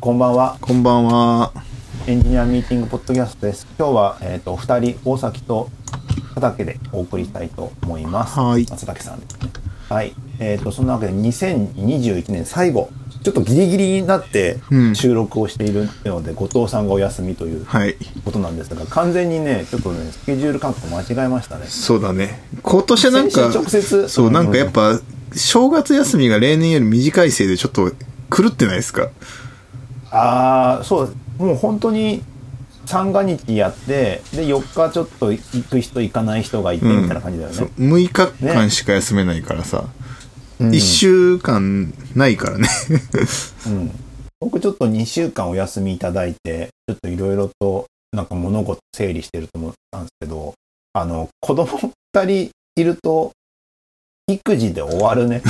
こんばんは。こんばんは。エンジニアミーティングポッドキャストです。今日は、えっ、と、お二人、大崎と佐竹でお送りしたいと思います。はい佐竹さんですね。はい。えっ、と、そんなわけで、2021年最後、ちょっとギリギリになってうん収録をしているので、後藤さんがお休みというはい。ことなんですが、完全にね、ちょっとね、スケジュール感覚間違えましたね。そうだね。今年はなんか直接そう、うんなんかやっぱ、正月休みが例年より短いせいでちょっと狂ってないですか？ああそうもう本当に三が日やってで4日ちょっと行く人行かない人がいてみたいな感じだよね、そう。6日間しか休めないからさ、うん。1週間ないからね。うん、僕ちょっと2週間お休みいただいてちょっといろいろとなんか物事整理してると思ったんですけどあの子供2人いると育児で終わるね。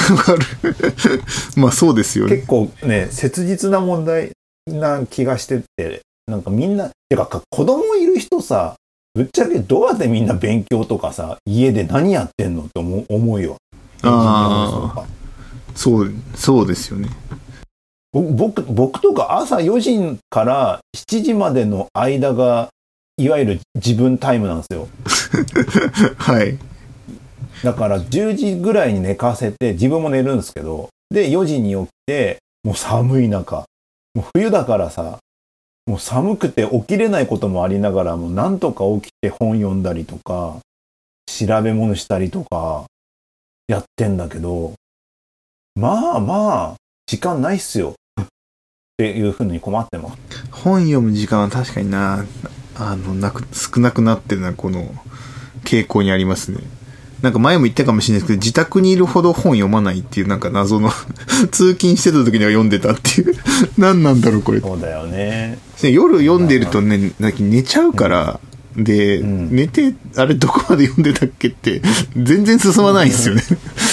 まあそうですよね。結。構ね切実な問題な気がしててなんかみんなてかか子供いる人さぶっちゃけどうやってみんな勉強とかさ家で何やってんのって思う思うよエンジニアの人とかそう、そうですよね。ぼ僕僕とか朝4時から7時までの間がいわゆる自分タイムなんですよ はい。だから10時ぐらいに寝かせて自分も寝るんですけどで4時に起きてもう寒い中もう冬だからさもう寒くて起きれないこともありながらもなんとか起きて本読んだりとか調べ物したりとかやってんだけどまあまあ時間ないっすよっていうふうに困ってます本読む時間は確かにな、あの、なく、少なくなってるな、この傾向にありますね。なんか前も言ったかもしれないですけど、自宅にいるほど本読まないっていうなんか謎の 通勤してた時には読んでたっていう。何なんだろうこれ。そうだよねで夜読んでるとね、なんか寝ちゃうから、で、うん寝て、あれどこまで読んでたっけって、全然進まないんですよね。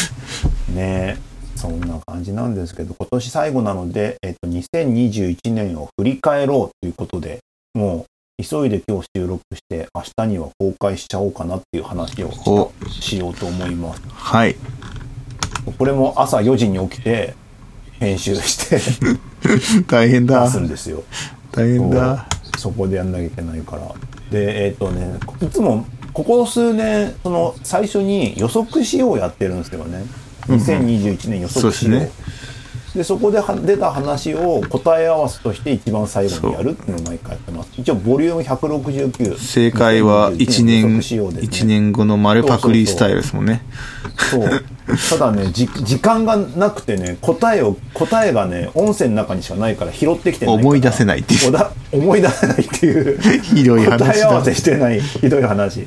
ねそんな感じなんですけど今年最後なので、えっと、2021年を振り返ろうということでもう急いで今日収録して明日には公開しちゃおうかなっていう話をお。しようと思います。はい。これも朝4時に起きて編集して 大変だ。出す。んですよ。大変だ。そこでやんなきゃいけないから。でえっ、とねいつもここ数年その最初に予測しようやってるんですよね。2021年予測しよう、そうですねでそこでは出た話を答え合わせとして一番最後にやるっていうのを毎回やってます。一応ボリューム169正解は1 2021年、ね。一年後の丸パクリスタイルですもんね。そうただねじ時間がなくてね答えを答えがね音声の中にしかないから拾ってきてない思い出せないっていう。思い出せないっていう。ひどい話だ。答え合わせしてないひどい話。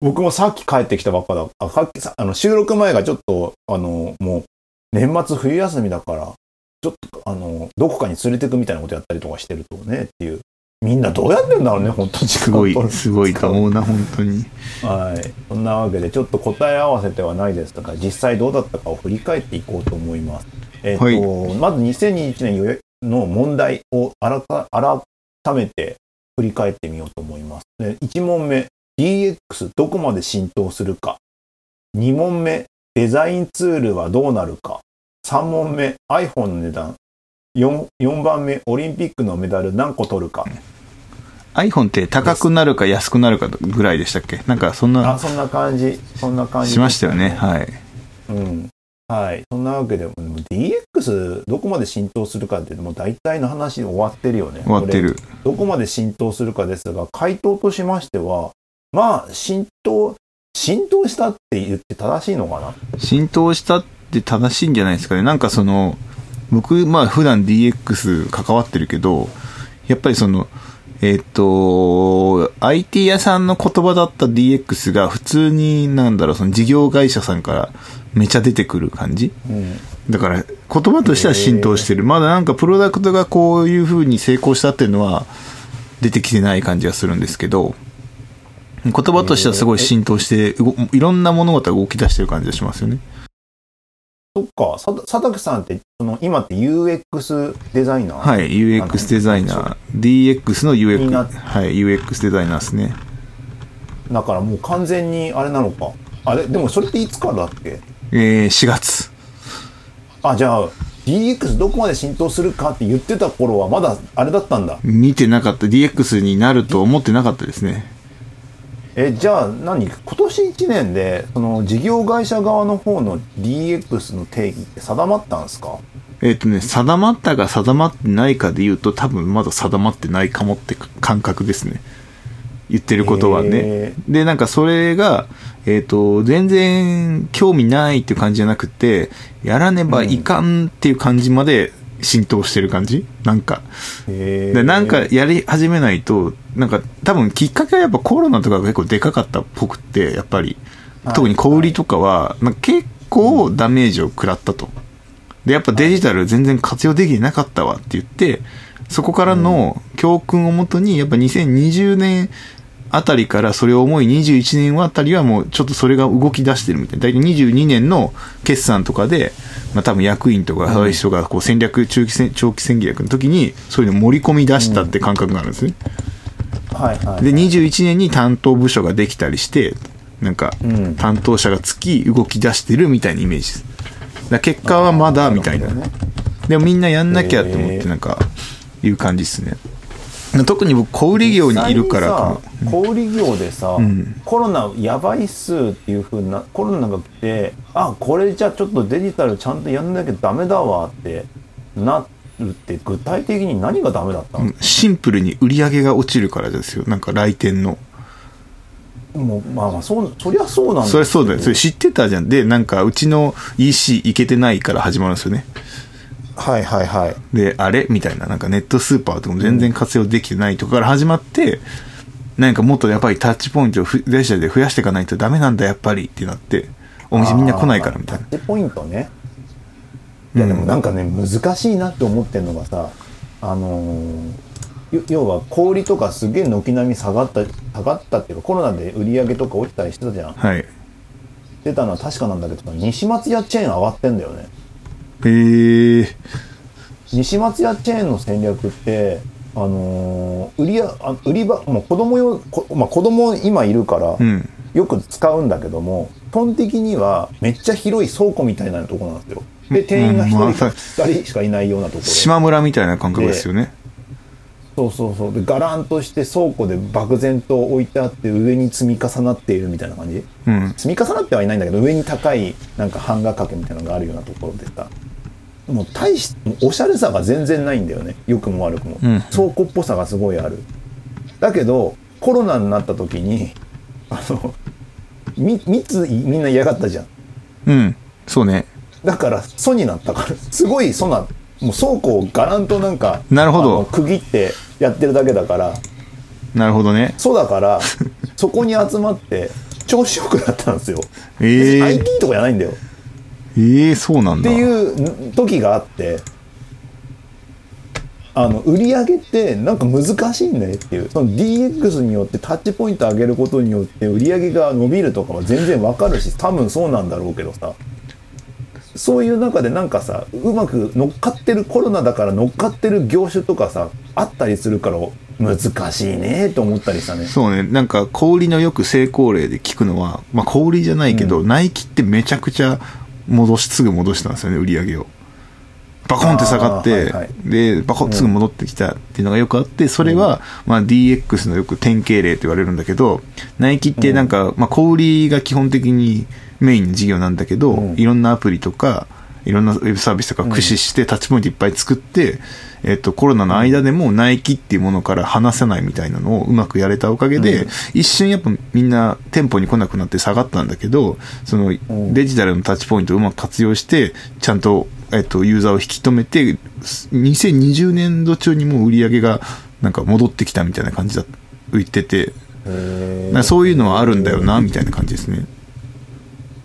僕もさっき帰ってきたばっかだ。あさっきさあの収録前がちょっとあのもう年末冬休みだからちょっとあのどこかに連れてくみたいなことやったりとかしてるとねっていうみんなどうやってんだろうね本当にすごい、すごいと思うな、本当に。はい。そんなわけで、ちょっと答え合わせてはないですが、実際どうだったかを振り返っていこうと思います。えっ、と、はいまず2021年の問題を改改めて振り返ってみようと思います。で1問目、DX どこまで浸透するか。2問目、デザインツールはどうなるか。3問目、iPhone の値段。4, 4番目、オリンピックのメダル何個取るか。iPhone って高くなるか安くなるかぐらいでしたっけ？なんかそんあ、な、そんな感じ。そんな感じ。しましたよね。はい。うん。はい。そんなわけで、もう DX どこまで浸透するかっていうと、もう大体の話終わってるよね。終わってる。どこまで浸透するかですが、回答としましては、まあ、浸透、浸透したって言って正しいのかな？浸透したって正しいんじゃないですかね。なんかその、僕、まあ普段 DX 関わってるけど、やっぱりその、えっ、と、IT 屋さんの言葉だった DX が普通になんだろう、その事業会社さんからめちゃ出てくる感じうん。だから言葉としては浸透してる。まだなんかプロダクトがこういう風に成功したっていうのは出てきてない感じがするんですけど、言葉としてはすごい浸透して、動いろんな物事が動き出してる感じがしますよね。そっか、さ佐竹さんって、その、今って UX デザイナー？はい、UX デザイナー、DX の UX、はい、UX デザイナーですね。だからもう完全にあれなのか。あれ？でもそれっていつからだっけ？えー、4月。あ、じゃあ、DX どこまで浸透するかって言ってた頃はまだあれだったんだ見てなかった。DX になると思ってなかったですね。えじゃあ何？今年1年でその事業会社側の方の DX の定義って定まったんですか？えっ、とね、定まったか定まってないかで言うと、多分まだ定まってないかもって感覚ですね。言ってることはね。へで、なんかそれが、えっ、と、全然興味ないっていう感じじゃなくて、やらねばいかんっていう感じまで浸透してる感じ？なんか。へでなんかやり始めないと、なんか多分きっかけはやっぱコロナとかが結構でかかったっぽくって、やっぱり、はい特に小売りとかは、まあ、結構ダメージを食らったと。で、やっぱデジタル全然活用できてなかったわって言って、そこからの教訓をもとに、やっぱ2020年あたりからそれを思い21年あたりはもうちょっとそれが動き出してるみたいな。大体22年の決算とかで、まあ多分役員とかそういう人がこう戦略中期戦、長期戦略の時にそういうの盛り込み出したって感覚があるんですね。はいはいで、21年に担当部署ができたりして、なんかうん担当者がつき動き出してるみたいなイメージです。だ結果はまだみたいな。でもみんなやんなきゃって思ってなんか、いう感じですね。特に僕小売業にいるからか小売業でさ、んコロナやばいっすっていうふうなコロナが来てあこれじゃちょっとデジタルちゃんとやんなきゃダメだわってなるって具体的に何がダメだったの、うんシンプルに売り上げが落ちるからですよ。なんか来店の。もうまあまあそうそりゃそうなんだそれそうだよ。それ知ってたじゃん。で、なんかうちの EC いけてないから始まるんですよね。はいはいはい。で、あれ？みたいな、なんかネットスーパーとかも全然活用できてないとかから始まって、なんかもっとやっぱりタッチポイントをふデジタルで増やしていかないとダメなんだ、やっぱりってなって、お店みんな来ないからみたいな。タッチポイントね。いやでもなんかね難しいなって思ってるのがさあのーよ要は小売りとかすげえ軒並み下がった下がったっていうかコロナで売り上げとか落ちたりしてたじゃん。はい。出たのは確かなんだけど西松屋チェーン上がってんだよねへえ。西松屋チェーンの戦略ってあのー売りやあ売り場もう子供用こ、まあ、子供今いるから、うん。よく使うんだけども基本的にはめっちゃ広い倉庫みたいなところなんですよで店員が1人かうんまあ2人しかいないようなところ島村みたいな感覚ですよね。そうそうそう。でガランとして倉庫で漠然と置いてあって上に積み重なっているみたいな感じ？うん。積み重なってはいないんだけど上に高いなんか版画掛けみたいなのがあるようなところでさ。もう大しおしゃれさが全然ないんだよね。良くも悪くも、うん。倉庫っぽさがすごいある。だけどコロナになった時にあのみ密みんな嫌がったじゃん。うん。そうね。だから素になったから。すごい素なもう倉庫をガランとなんかなるほど。区切ってやってるだけだから。なるほどね。そうだから そこに集まって調子よくなったんですよ、ええ IT とかじゃないんだよ。ええそうなんだ。っていう時があってあの売り上げってなんか難しいんだねっていう。その DX によってタッチポイント上げることによって売り上げが伸びるとかは全然わかるし多分そうなんだろうけどさそういう中でなんかさうまく乗っかってるコロナだから乗っかってる業種とかさあったりするから難しいねと思ったりしたねそうね。なんか、小売りのよく成功例で聞くのは、まあ、小売りじゃないけど、ナイキってめちゃくちゃ戻し、すぐ戻したんですよね、売り上げを。バコンって下がって、あーはいはい。で、バコンすぐ戻ってきたっていうのがよくあって、それは、まあ、DX のよく典型例と言われるんだけど、ナイキってなんか、まあ、小売りが基本的にメインの事業なんだけど、うん。いろんなアプリとか、いろんなウェブサービスとか駆使してタッチポイントいっぱい作って、えっと、コロナの間でもナイキっていうものから離せないみたいなのをうまくやれたおかげで、うん。一瞬やっぱみんな店舗に来なくなって下がったんだけど、そのん。デジタルのタッチポイントをうまく活用して、ちゃんと、えっと、ユーザーを引き止めて、2020年度中にもう売り上げがなんか戻ってきたみたいな感じだ、言ってて、そういうのはあるんだよな、みたいな感じですね。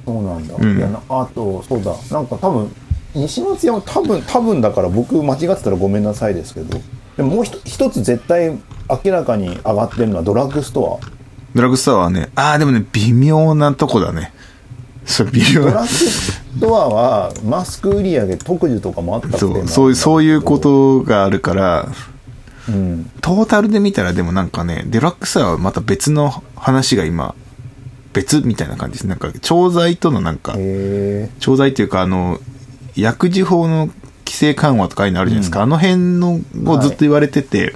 そうなんだ、うん。いやなあとそうだ。なんか多分西松屋も多分多分だから僕間違ってたらごめんなさいですけど。でももう一一つ絶対明らかに上がってるのはドラッグストア。ドラッグストアはね、ああ、でもね、微妙なとこだね。そう、微妙ドラッグストアはマスク売り上げ特需とかもあったそう、そういう、そういうこ、とがあるから、うん、トータルで見たらでもなんかね、デラックスはまた別の話が今、別みたいな感じです。なんか、調剤とのなんか、調剤っていうか、あの、薬事法の規規制緩和とかいうのあるじゃないですか。あの辺のをずっと言われてて、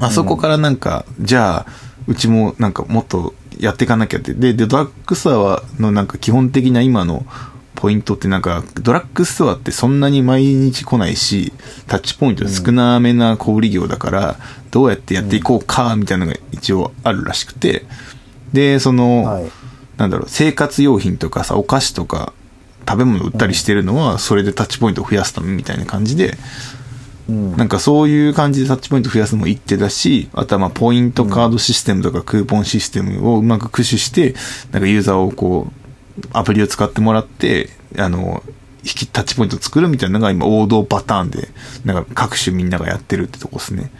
あそこからなんか、じゃあ、うちもなんかもっとやっていかなきゃって。で、でドラッグストアのなんか基本的な今のポイントってなんか、ドラッグストアってそんなに毎日来ないし、タッチポイント少なめな小売業だから、どうやってやっていこうか、みたいなのが一応あるらしくて、で、その、はい。なんだろう、生活用品とかさ、お菓子とか、食べ物売ったりしてるのは、それでタッチポイントを増やすためみたいな感じで、うん。なんかそういう感じでタッチポイント増やすのも一手だし、あとはまあポイントカードシステムとかクーポンシステムをうまく駆使して、なんかユーザーをこう、アプリを使ってもらって、あの、引きタッチポイントを作るみたいなのが今王道パターンで、なんか各種みんながやってるってとこですね。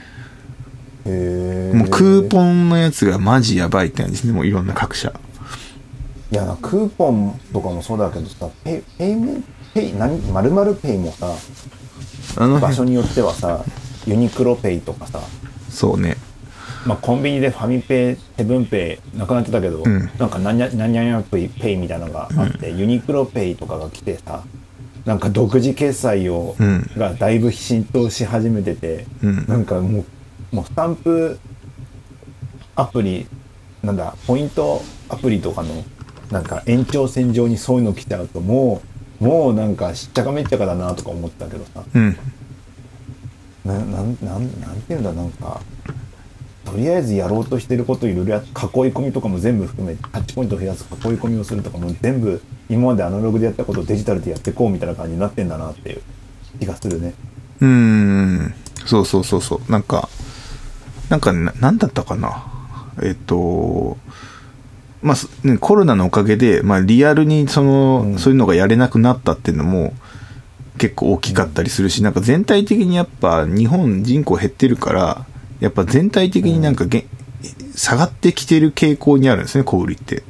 へーもうクーポンのやつがマジやばいって感じですね、もういろんな各社。いやなクーポンとかもそうだけどさペイペイメンペイ何？まるまるペイもさあの場所によってはさユニクロペイとかさ、そうね。まあ、コンビニでファミペイセブンペイなくなってたけど、ん。なんか何や何や PayPay みたいなのがあって、ユニクロペイとかが来てさなんか独自決済を、うん。がだいぶ浸透し始めてて、うん。なんかもうもうスタンプアプリなんだポイントアプリとかのなんか延長線上にそういうの来ちゃうともうもうなんかしっちゃかめっちゃかだなとか思ったけどさうん。ななんなんなんていうんだなんかとりあえずやろうとしてることいろいろ囲い込みとかも全部含めてタッチポイントを増やす囲い込みをするとかも全部今までアナログでやったことをデジタルでやっていこうみたいな感じになってんだなっていう気がするね。うーん。そうそうそうそう。なんか、なんかな、なんだったかな。えっと、まあ、すねコロナのおかげで、まあ、リアルにその、うんそういうのがやれなくなったっていうのも、結構大きかったりするし、なんか全体的にやっぱ日本人口減ってるから、やっぱ全体的になんかげ、下がってきてる傾向にあるんですね、小売りって。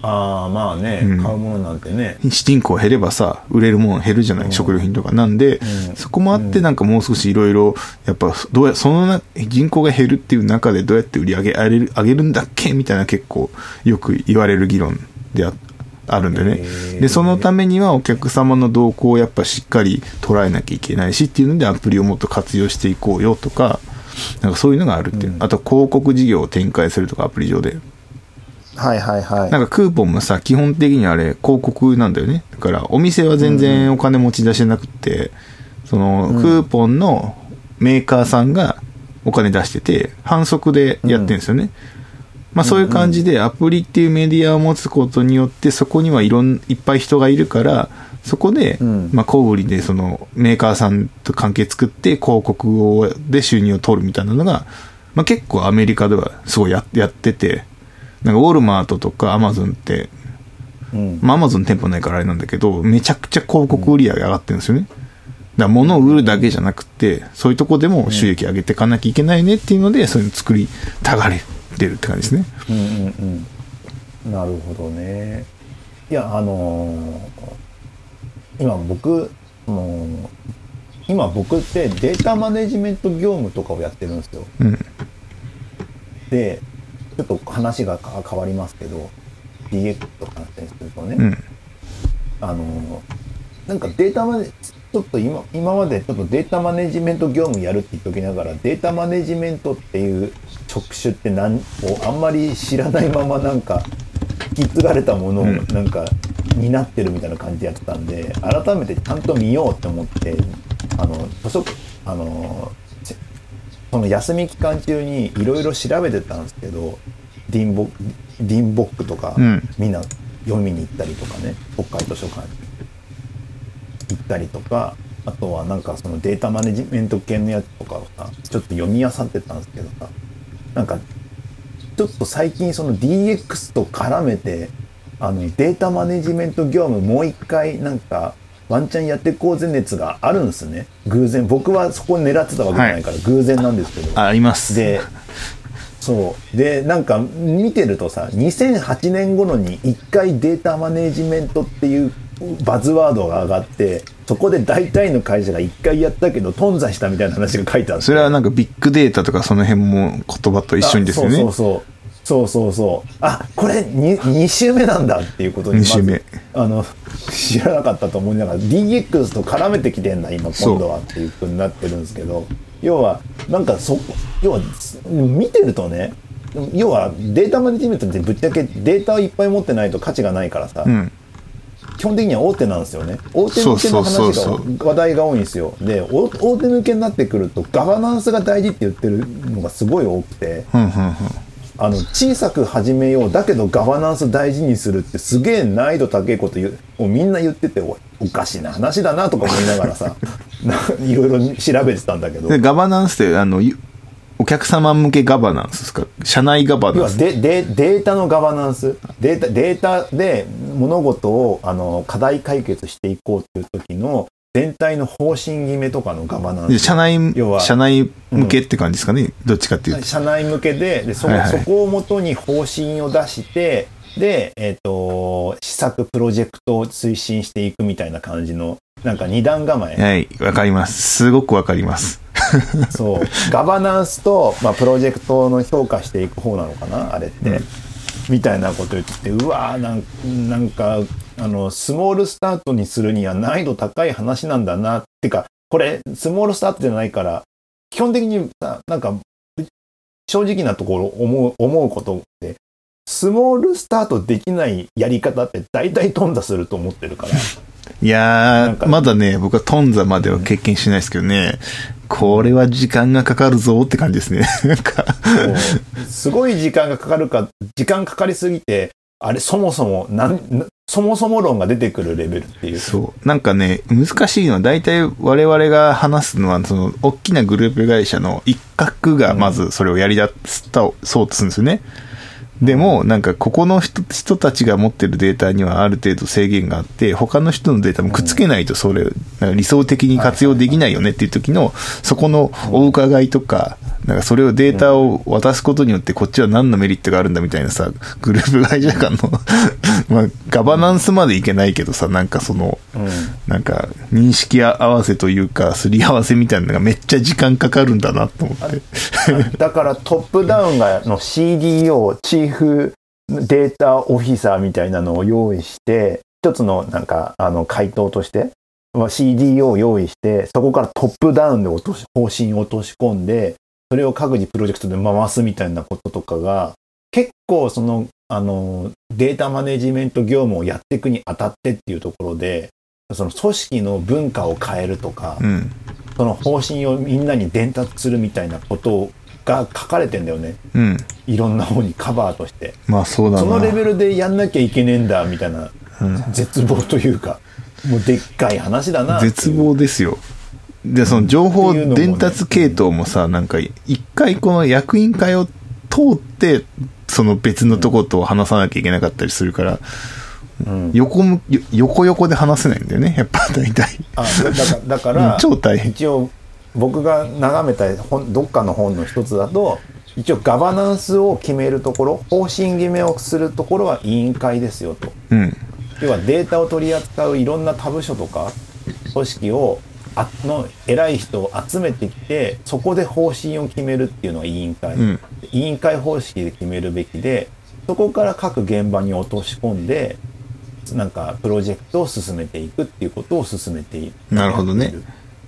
ああまあね、うん。買うものなんてね。人口減ればさ、売れるもの減るじゃない、うん。食料品とか。なんで、うん。そこもあってなんかもう少しいろいろ、やっぱ、どうや、そのな、人口が減るっていう中でどうやって売り上げ上げる、上げるんだっけ？みたいな結構よく言われる議論でああるんでね。で、そのためにはお客様の動向をやっぱしっかり捉えなきゃいけないしっていうのでアプリをもっと活用していこうよとか、なんかそういうのがあるっていう。うん。あと広告事業を展開するとかアプリ上で。はいはいはいなんかクーポンもさ、基本的にあれ広告なんだよね。だからお店は全然お金持ち出してなくて、そのうんクーポンのメーカーさんがお金出してて、反則でやってるんですよね。まあそういう感じでアプリっていうメディアを持つことによって、そこにはいろん、いっぱい人がいるから、そこで、うんまあ小売りでそのメーカーさんと関係作って広告をで収入を取るみたいなのが、まあ結構アメリカではすごいややってて、なんかウォルマートとかアマゾンって、うんまあアマゾン店舗ないからあれなんだけど、めちゃくちゃ広告売り上げ上がってるんですよね。だから物を売るだけじゃなくて、そういうとこでも収益上げていかなきゃいけないねっていうので、そういうの作りたがれてるって感じですね。うんうんうんなるほどねいやあのー今僕もう今僕ってデータマネジメント業務とかをやってるんですようん。でちょっと話がか変わりますけど DX とか話するとね、うん。あのなんかデータマネちょっと今今までちょっとデータマネジメント業務やるって言っときながらデータマネジメントっていう職種って何をあんまり知らないままなんか引き継がれたものをうんなんか担ってるみたいな感じでやってたんで改めてちゃんと見ようって思ってあの図書あのせその休み期間中にいろいろ調べてたんですけどディンボディンボックとか、うん。みんな読みに行ったりとかね北海図書館。に行ったりとかあとはなんかそのデータマネジメント系のやつとかをさちょっと読み漁ってたんですけどさなんかちょっと最近その DX と絡めてあのデータマネジメント業務もう一回なんかワンチャンやっていこうぜ熱があるんですね。偶然。僕はそこを狙ってたわけじゃないから、偶然なんですけど。あります。でそう。でなんか見てるとさ2008年頃に1回データマネジメントっていうバズワードが上がってそこで大体の会社が1回やったけど頓挫したみたいな話が書いてある。それはなんかビッグデータとかその辺も言葉と一緒にですよね。あそうそうそうそうそうそう。あ、これ 2, 2週目なんだっていうことに二週目あの、知らなかったと思いながら、DX と絡めてきてんだ、今、今度はっていうふうになってるんですけど、要は、なんかそ、要は、見てるとね、要はデータマネジメントってぶっちゃけデータをいっぱい持ってないと価値がないからさ、うん。基本的には大手なんですよね大手向けの話が話題が多いんですよでお大手向けになってくるとガバナンスが大事って言ってるのがすごい多くてうん、うん、うん。あの小さく始めようだけどガバナンス大事にするってすげえ難易度高いこと言うもうみんな言ってておおかしな話だなとか思いながらさ ないろいろ調べてたんだけど。で、ガバナンスって、あの、ゆお客様向けガバナンスですか？社内ガバナンス。デデデータのガバナンス。データデータで物事をあの課題解決していこうっていう時の全体の方針決めとかのガバナンス。で社内要は、社内向けって感じですかね、どっちかっていうと。社内向けででそ,、はいはい。そこをもとに方針を出してで、えっと施策プロジェクトを推進していくみたいな感じのなんか二段構え、はい、わかります。すごくわかります。そう。ガバナンスと、まあ、プロジェクトの評価していく方なのかな？あれって、みたいなこと言っててうわーなんなんかあのスモールスタートにするには難易度高い話なんだな。ってかこれスモールスタートじゃないから基本的にさなんか正直なところ思う思うことってスモールスタートできないやり方って大体頓挫すると思ってるから。いやー、まだね、僕はトンザまでは経験しないですけどね、これは時間がかかるぞって感じですね。なんか、すごい時間がかかるか、時間かかりすぎて、あれ、そもそも、なん、なそもそも論が出てくるレベルっていう。そう。なんかね、難しいのは、大体我々が話すのは、その、大きなグループ会社の一角がまずそれをやりだ、うん、そうとするんですよね。でも、なんか、ここの人人たちが持ってるデータにはある程度制限があって、他の人のデータもくっつけないと、それ、理想的に活用できないよねっていう時の、そこのお伺いとか、なんかそれをデータを渡すことによって、こっちは何のメリットがあるんだみたいなさ、グループ会社間の、まあ、ガバナンスまでいけないけどさ、なんかその、うん。なんか、認識合わせというか、すり合わせみたいなのがめっちゃ時間かかるんだなと思って。だからトップダウンがの CDO、チーフデータオフィサーみたいなのを用意して、一つのなんか、あの、回答として、まあ CDO を用意して、そこからトップダウンで落とし、方針を落とし込んで、それを各自プロジェクトで回すみたいなこととかが、結構その、あの、データマネジメント業務をやっていくにあたってっていうところで、その組織の文化を変えるとか、うん。その方針をみんなに伝達するみたいなことが書かれてんだよね。うん。いろんな方にカバーとして。まあそうだな。そのレベルでやんなきゃいけねえんだ、みたいなうん絶望というか、もうでっかい話だな。絶望ですよ。で、その情報伝達系統もさ、なんか、一回この役員会を通って、その別のとこと話さなきゃいけなかったりするから、うん横横横で話せないんだよね、やっぱ大体。あだだから、だから超大変一応、僕が眺めた本、どっかの本の一つだと、一応ガバナンスを決めるところ、方針決めをするところは委員会ですよと。うん。要はデータを取り扱ういろんな他部署とか組織をあの偉い人を集めてきてそこで方針を決めるっていうのが委員会、うん委員会方式で決めるべきでそこから各現場に落とし込んでなんかプロジェクトを進めていくっていうことを進めているなるほどね。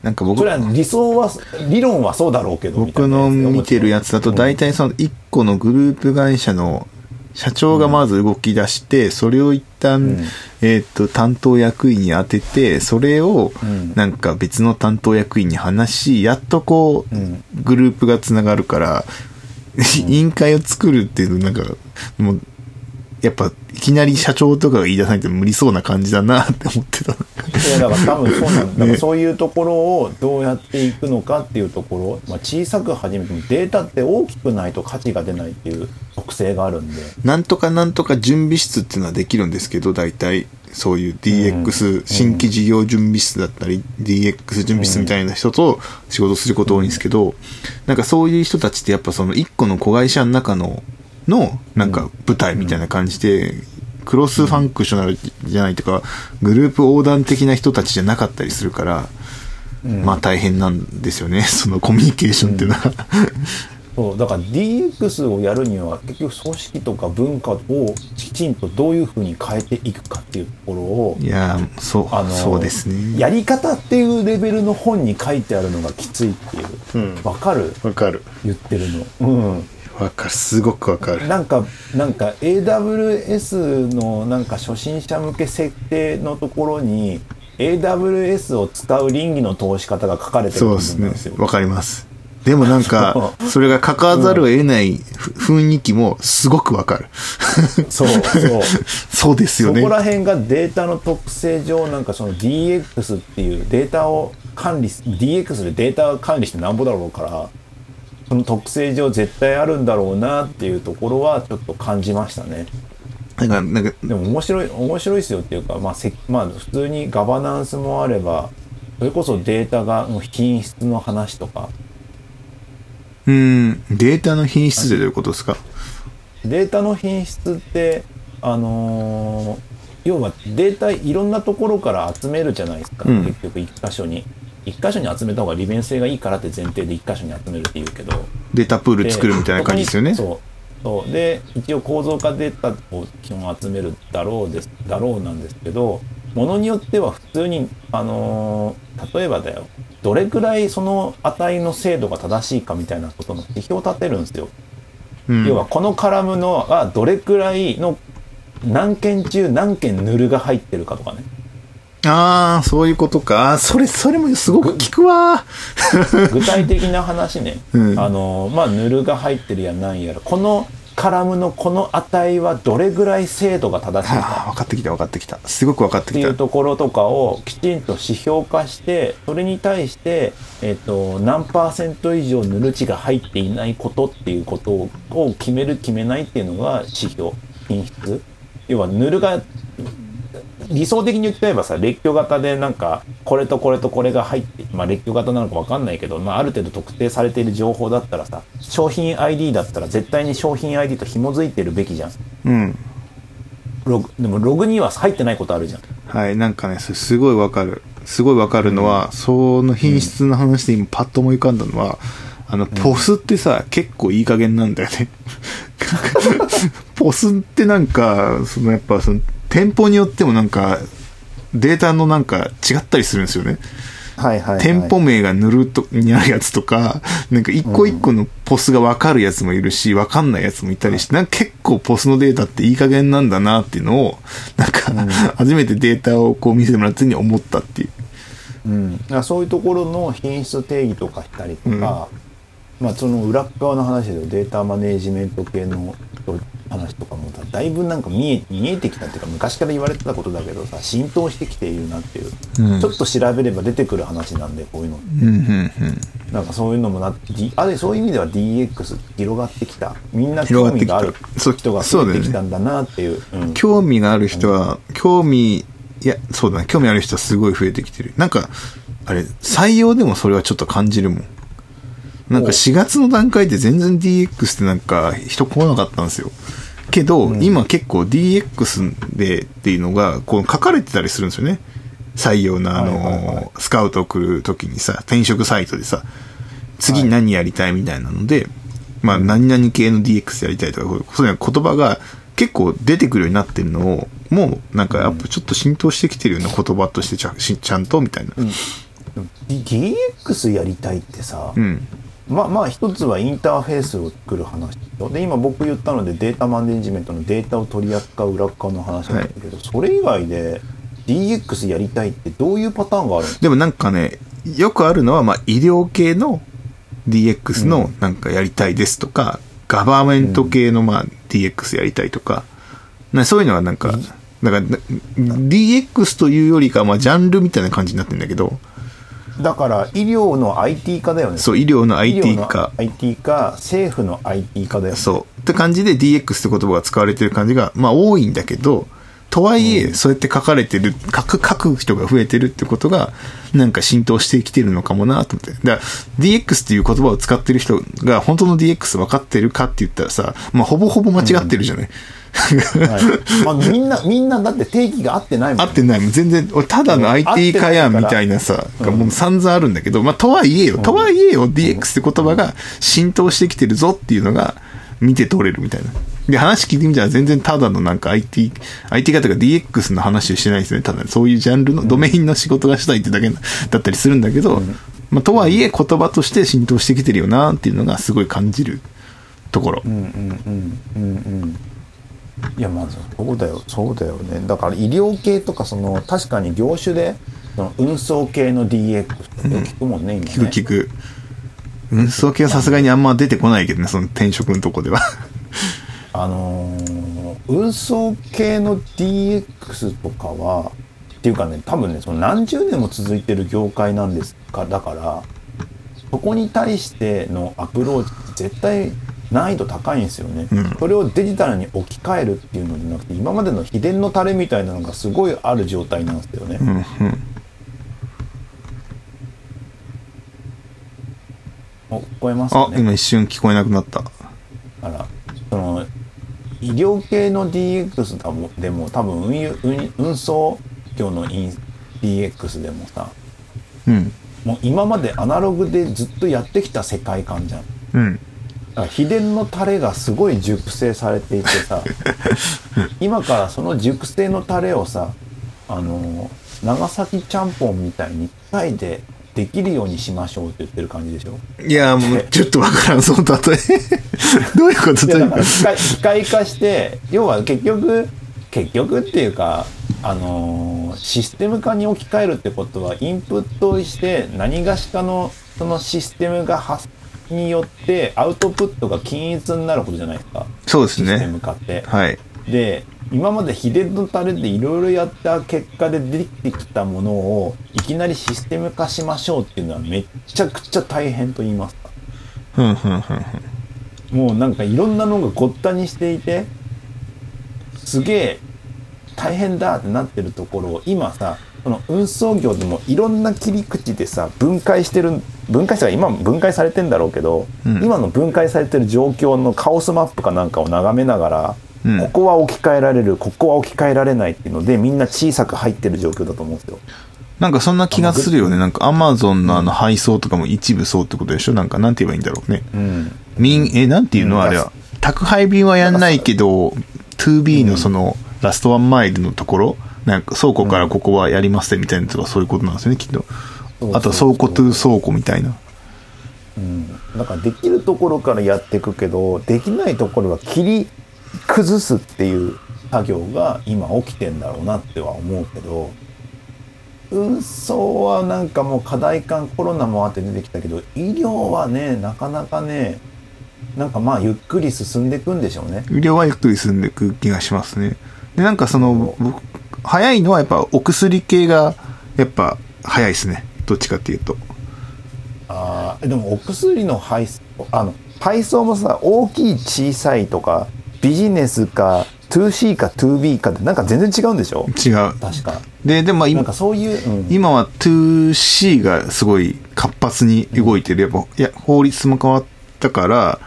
なんか僕それは理想は理論はそうだろうけど僕なの見てるやつだと大体その1個のグループ会社の社長がまず動き出して、それを一旦、うん。えっと、担当役員に当てて、それをうん。なんか別の担当役員に話し、やっとこう、うん。グループがつながるから、委員会を作るっていうのなんか、もう、やっぱ、いきなり社長とかが言い出さないと無理そうな感じだなって思ってた。いやだから多分そうなんだ。だからねそういうところをどうやっていくのかっていうところ、まあ、小さく始めてもデータって大きくないと価値が出ないっていう特性があるんで。なんとかなんとか準備室っていうのはできるんですけど、大体、そういう DX、新規事業準備室だったり、DX 準備室みたいな人と仕事すること多いんですけど、なんかそういう人たちってやっぱその一個の子会社の中の、の、なんか舞台みたいな感じで、クロスファンクショナルじゃないというか、グループ横断的な人たちじゃなかったりするから、うん。まあ大変なんですよね、そのコミュニケーションっていうのは。そうだから DX をやるには結局組織とか文化をきちんとどういうふうに変えていくかっていうところをいやーそう、あのそうですね。やり方っていうレベルの本に書いてあるのがきついっていう。うん。わかる？わかる。言ってるの。うんわかる。すごくわかる。なんかなんか AWS のなんか初心者向け設定のところに AWS を使う倫理の通し方が書かれてる部そうですね分なんですよ。わかります。でもなんかそれが関わざるを得ないふ雰囲気もすごくわかる。そうそう。そうですよね。そこら辺がデータの特性上なんかその DX っていうデータを管理す DX でデータを管理してなんぼだろうからその特性上絶対あるんだろうなっていうところはちょっと感じましたね。なんかなんかでも面白い面白いですよっていうか、まあ、せまあ普通にガバナンスもあればそれこそデータがの品質の話とか。うーん。データの品質でどういうことですか？データの品質ってあのー要はデータいろんなところから集めるじゃないですか、うん。結局一箇所に一箇所に集めた方が利便性がいいからって前提で一箇所に集めるっていうけど。データプール作るみたいな感じですよね。そう。で一応構造化データを基本集めるだろうですだろうなんですけどものによっては普通にあのー例えばだよ。どれくらいその値の精度が正しいかみたいなことの指標を立てるんですよ。うん。要はこのカラムのがどれくらいの何件中何件ヌルが入ってるかとかね。ああそういうことか。それそれもすごく聞くわ。具体的な話ね、うん。あのまあヌルが入ってるやなんやら。このカラムのこの値はどれぐらい精度が正しいあか。あ分かってきた分かってきた。すごく分かっっていうてきたところとかをきちんと指標化してそれに対して、えっと何パーセント以上ヌル値が入っていないことっていうことをを決める決めないっていうのが指標品質。要はヌルが理想的に言っちゃえばさ列挙型でなんかこれとこれとこれが入ってまあ列挙型なのか分かんないけど、まあ、ある程度特定されている情報だったらさ商品 ID だったら絶対に商品 ID と紐づいてるべきじゃん。うん。ログでもログには入ってないことあるじゃん。はいなんかねすごい分かる。すごい分かるのは、その品質の話で今パッと思い浮かんだのはあのポスってさ、結構いい加減なんだよね。ポスってなんかそのやっぱその店舗によってもなんかデータのなんか違ったりするんですよね。はいはい、はい、店舗名が塗るとにあるやつとか、なんか一個一個のポスが分かるやつもいるし、分かんないやつもいたりして、なんか結構ポスのデータっていい加減なんだなっていうのを、なんか、初めてデータをこう見せてもらった時に思ったっていう。うん、そういうところの品質定義とかしたりとか、まあその裏っ側の話でデータマネージメント系の話とかもさだいぶなんか見え見えてきたっていうか昔から言われてたことだけどさ浸透してきているなっていう、うん。ちょっと調べれば出てくる話なんでこういうのうん、うん、なんかそういうのもな D あれそういう意味では DX 広がってきた。みんな興味があるそう人が増えてきたんだなっていううん。興味がある人は、興味、いや、そうだね、興味ある人はすごい増えてきてる。なんか、あれ、採用でもそれはちょっと感じるもん。なんか4月の段階で全然 DX ってなんか人来なかったんですよ。けど、今結構 DX でっていうのが、こう書かれてたりするんですよね。採用のあの、はいはいはいスカウト送るときにさ、転職サイトでさ、次何やりたいみたいなので、まあ何々系の DX やりたいとか、そういう言葉が結構出てくるようになってるのを、もうなんかやっぱちょっと浸透してきてるような言葉としてちゃしちゃんとみたいな。うん DX やりたいってさ、うん。まあまあ一つはインターフェースを作る話と。で今僕言ったのでデータマネジメントのデータを取り扱う裏っ側の話なんだけど、それ以外で DX やりたいってどういうパターンがあるの？でもなんかね、よくあるのは、まあ医療系の DX のなんかやりたいですとか、ガバメント系のまあ DX やりたいとか、なそういうのはなんか、だからな DX というよりかはまあジャンルみたいな感じになってるんだけど、だから医療の IT 化だよねそう、医療の IT の化。IT 化政府の IT 化だよねそう。って感じで DX って言葉が使われてる感じが、まあ多いんだけど、とはいえ、そうやって書かれてる、書く、書く人が増えてるってことが、なんか浸透してきてるのかもなと思って。だから、DX っていう言葉を使ってる人が本当の DX 分かってるかって言ったらさ、まあ、ほぼほぼ間違ってるじゃない。はい。まあ、みんな、みんなだって定義が合ってないもん、合ってないもん。全然、俺ただの IT 化やんみたいなさ、がもう散々あるんだけど、まあ、とはいえよ、とはいえよ、DX って言葉が浸透してきてるぞっていうのが見て取れるみたいな。で、話聞いてみたら全然ただのなんか IT、IT 化とか DX の話をしてないですね。ただそういうジャンルのドメインの仕事がしたいってだけだったりするんだけど、まあ、とはいえ言葉として浸透してきてるよなっていうのがすごい感じるところ。うんうんうんうんうんいやまずそうだよそうだよねだから医療系とかその確かに業種でその運送系の DX って聞くもんね、今ね聞く聞く。運送系はさすがにあんま出てこないけどね、その転職のとこでは。あのー運送系の DX とかはっていうかね多分ねその何十年も続いてる業界なんですかだからそこに対してのアプローチって絶対難易度高いんですよね、うんそれをデジタルに置き換えるっていうのじゃなくて今までの秘伝のタレみたいなのがすごいある状態なんですよね、うんうん。お聞こえますかあ、ね今一瞬聞こえなくなった。あらその医療系の DX でも多分運輸運運送業の DX でもさうん。もう今までアナログでずっとやってきた世界観じゃんうん。秘伝のタレがすごい熟成されていてさ 今からその熟成のタレをさあの長崎ちゃんぽんみたいに機械でできるようにしましょうって言ってる感じでしょ？いや、もう、ちょっとわからん、その例え。どういうことだか。ら機械機械化して要は結局結局っていうかあのーシステム化に置き換えるってことはインプットをして何がしかのそのシステムが発によってアウトプットが均一になることじゃないですかそうですシステムね。化って。はい。で今まで秘伝のタレでいろいろやった結果で出てきたものをいきなりシステム化しましょうっていうのはめっちゃくちゃ大変と言いますかふんふんふんふん。もうなんかいろんなのがごったにしていてすげえ大変だってなってるところを今さその運送業でもいろんな切り口でさ分解してる分解したら今も分解されてんだろうけど、うん今の分解されてる状況のカオスマップかなんかを眺めながら、うんここは置き換えられるここは置き換えられないっていうのでみんな小さく入ってる状況だと思うんですよ。なんかそんな気がするよね。なんかアマゾンのあの配送とかも一部そうってことでしょ？なんかなんて言えばいいんだろうね。うん民、え、なんていうの？うんあれは。宅配便はやんないけど、2B のその、ラストワンマイルのところ、なんか倉庫からここはやりますみたいなとかそういうことなんですよね、きっと。あと倉庫トゥ倉庫みたいな。うん、だからできるところからやっていくけどできないところは切り崩すっていう作業が今起きてんだろうなっては思うけど運送はなんかもう課題感コロナもあって出てきたけど医療はねなかなかねなんかまあゆっくり進んでいくんでしょうね。医療はゆっくり進んでいく気がしますね。で、なんかその、僕早いのはやっぱお薬系が、やっぱ早いですね。どっちかっていうと。あーでもお薬の配送あの配送もさ大きい小さいとかビジネスか 2C か 2B かってなんか全然違うんでしょ？違う。確か。で、でも今なんか、そういう、うん今は 2C がすごい活発に動いてる。やっぱ、いや、法律も変わったから、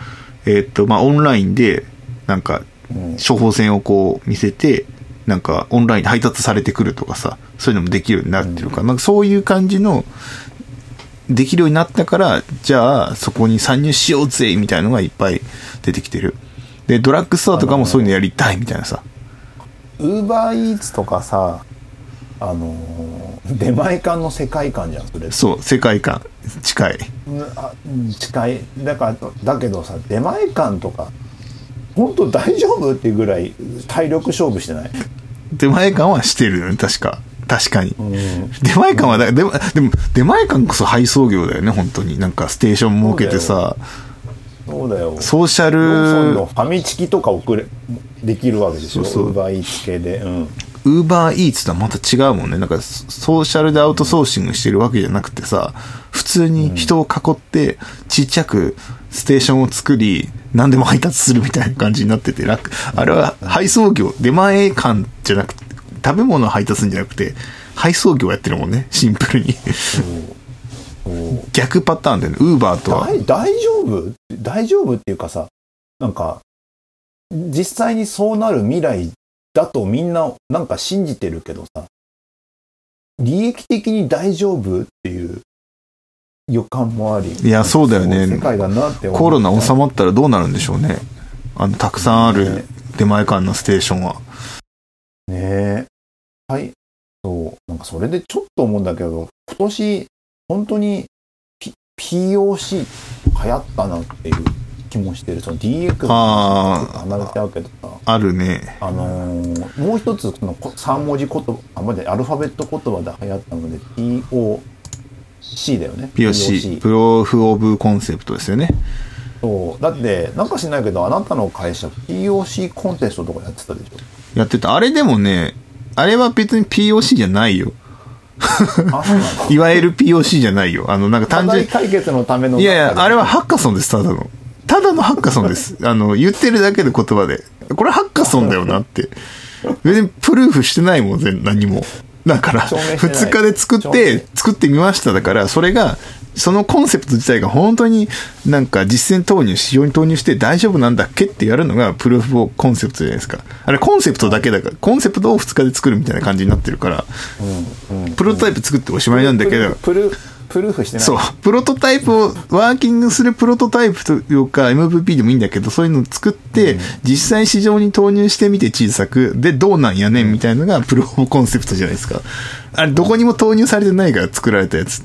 えっ、と、まあ、オンラインで、なんか、うん処方箋をこう見せて、なんか、オンラインで配達されてくるとかさ、そういうのもできるようになってるから、なんかそういう感じの、できるようになったから、じゃあ、そこに参入しようぜ、みたいなのがいっぱい出てきてる。で、ドラッグストアとかもそういうのやりたい、みたいなさ。ウーバーイーツとかさあのー出前館の世界観じゃんそれそう、世界観、近い。うんあうん近いだからだけどさ出前館とか本当大丈夫？っていうぐらい体力勝負してない、出前館はしてるよね、確か。確かに。うん、出前館はだ、でも、でも、出前館こそ配送業だよね、本当に。なんか、ステーション設けてさ、そうだよ。ソーシャルの、ファミチキとか送れできるわけでしょ？ウーバーイーツ系で。うん。ウーバーイーツとはまた違うもんね。なんか、ソソーシャルでアウトソーシングしてるわけじゃなくてさ、普通に人を囲って、ちっちゃくステーションを作り、何でも配達するみたいな感じになってて、楽。あれは配送業、出前館じゃなくて、食べ物を配達するんじゃなくて、配送業やってるもんね、シンプルに。逆パターンでね、ウーバーとは。大大丈夫？大丈夫っていうかさ、なんか、実際にそうなる未来だとみんななんか信じてるけどさ、利益的に大丈夫っていう予感もあり。いやそうだよね世界だなって思うコロナ収まったらどうなるんでしょうね。あの、たくさんあねる出前館のステーションは。ねえ。はい。そう。なんかそれでちょっと思うんだけど、今年、本当に、P、POC 流行ったなっていう気もしてる。その DX あー離れちゃうけどさ。あるね。あのーもう一つ、そのこ3文字言葉、あ、までアルファベット言葉で流行ったので、POC だよね。POC、プロフオブコンセプトですよね。そう。だって、なんかしないけど、あなたの会社、POC コンテストとかやってたでしょ？やってた。あれでもね、あれは別に POC じゃないよ。いわゆる POC じゃないよ。あの、なんか単純解決のための。いやいや、あれはハッカソンです、ただの。ただのハッカソンです。あの、言ってるだけで言葉で。これハッカソンだよなって。別にプルーフしてないもん、全何も。だから、証明してない2日で作っ証て、作ってみました。だから、それが、そのコンセプト自体が本当になんか実践投入、市場に投入して大丈夫なんだっけってやるのがプルーフオブコンセプトじゃないですか。あれコンセプトだけだから、コンセプトを2日で作るみたいな感じになってるから、プロトタイプ作っておしまいなんだけど、プルプルーフしてない。そう。プロトタイプを、ワーキングするプロトタイプというか、MVP でもいいんだけど、そういうのを作って、実際市場に投入してみて小さく、で、どうなんやねんみたいなのがプロコンセプトじゃないですか。あれ、どこにも投入されてないから作られたやつ。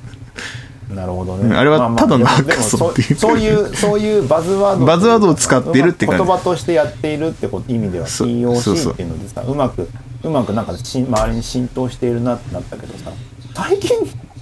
なるほどね。うんあれはただのハッカソンっていう。でもそういうそういうバズワード。バズワードを使ってるって感じ。言葉としてやっているってこと意味ではそうそうそう POC っていうのでさうまくうまくなんかし周りに浸透しているなってなったけどさ最近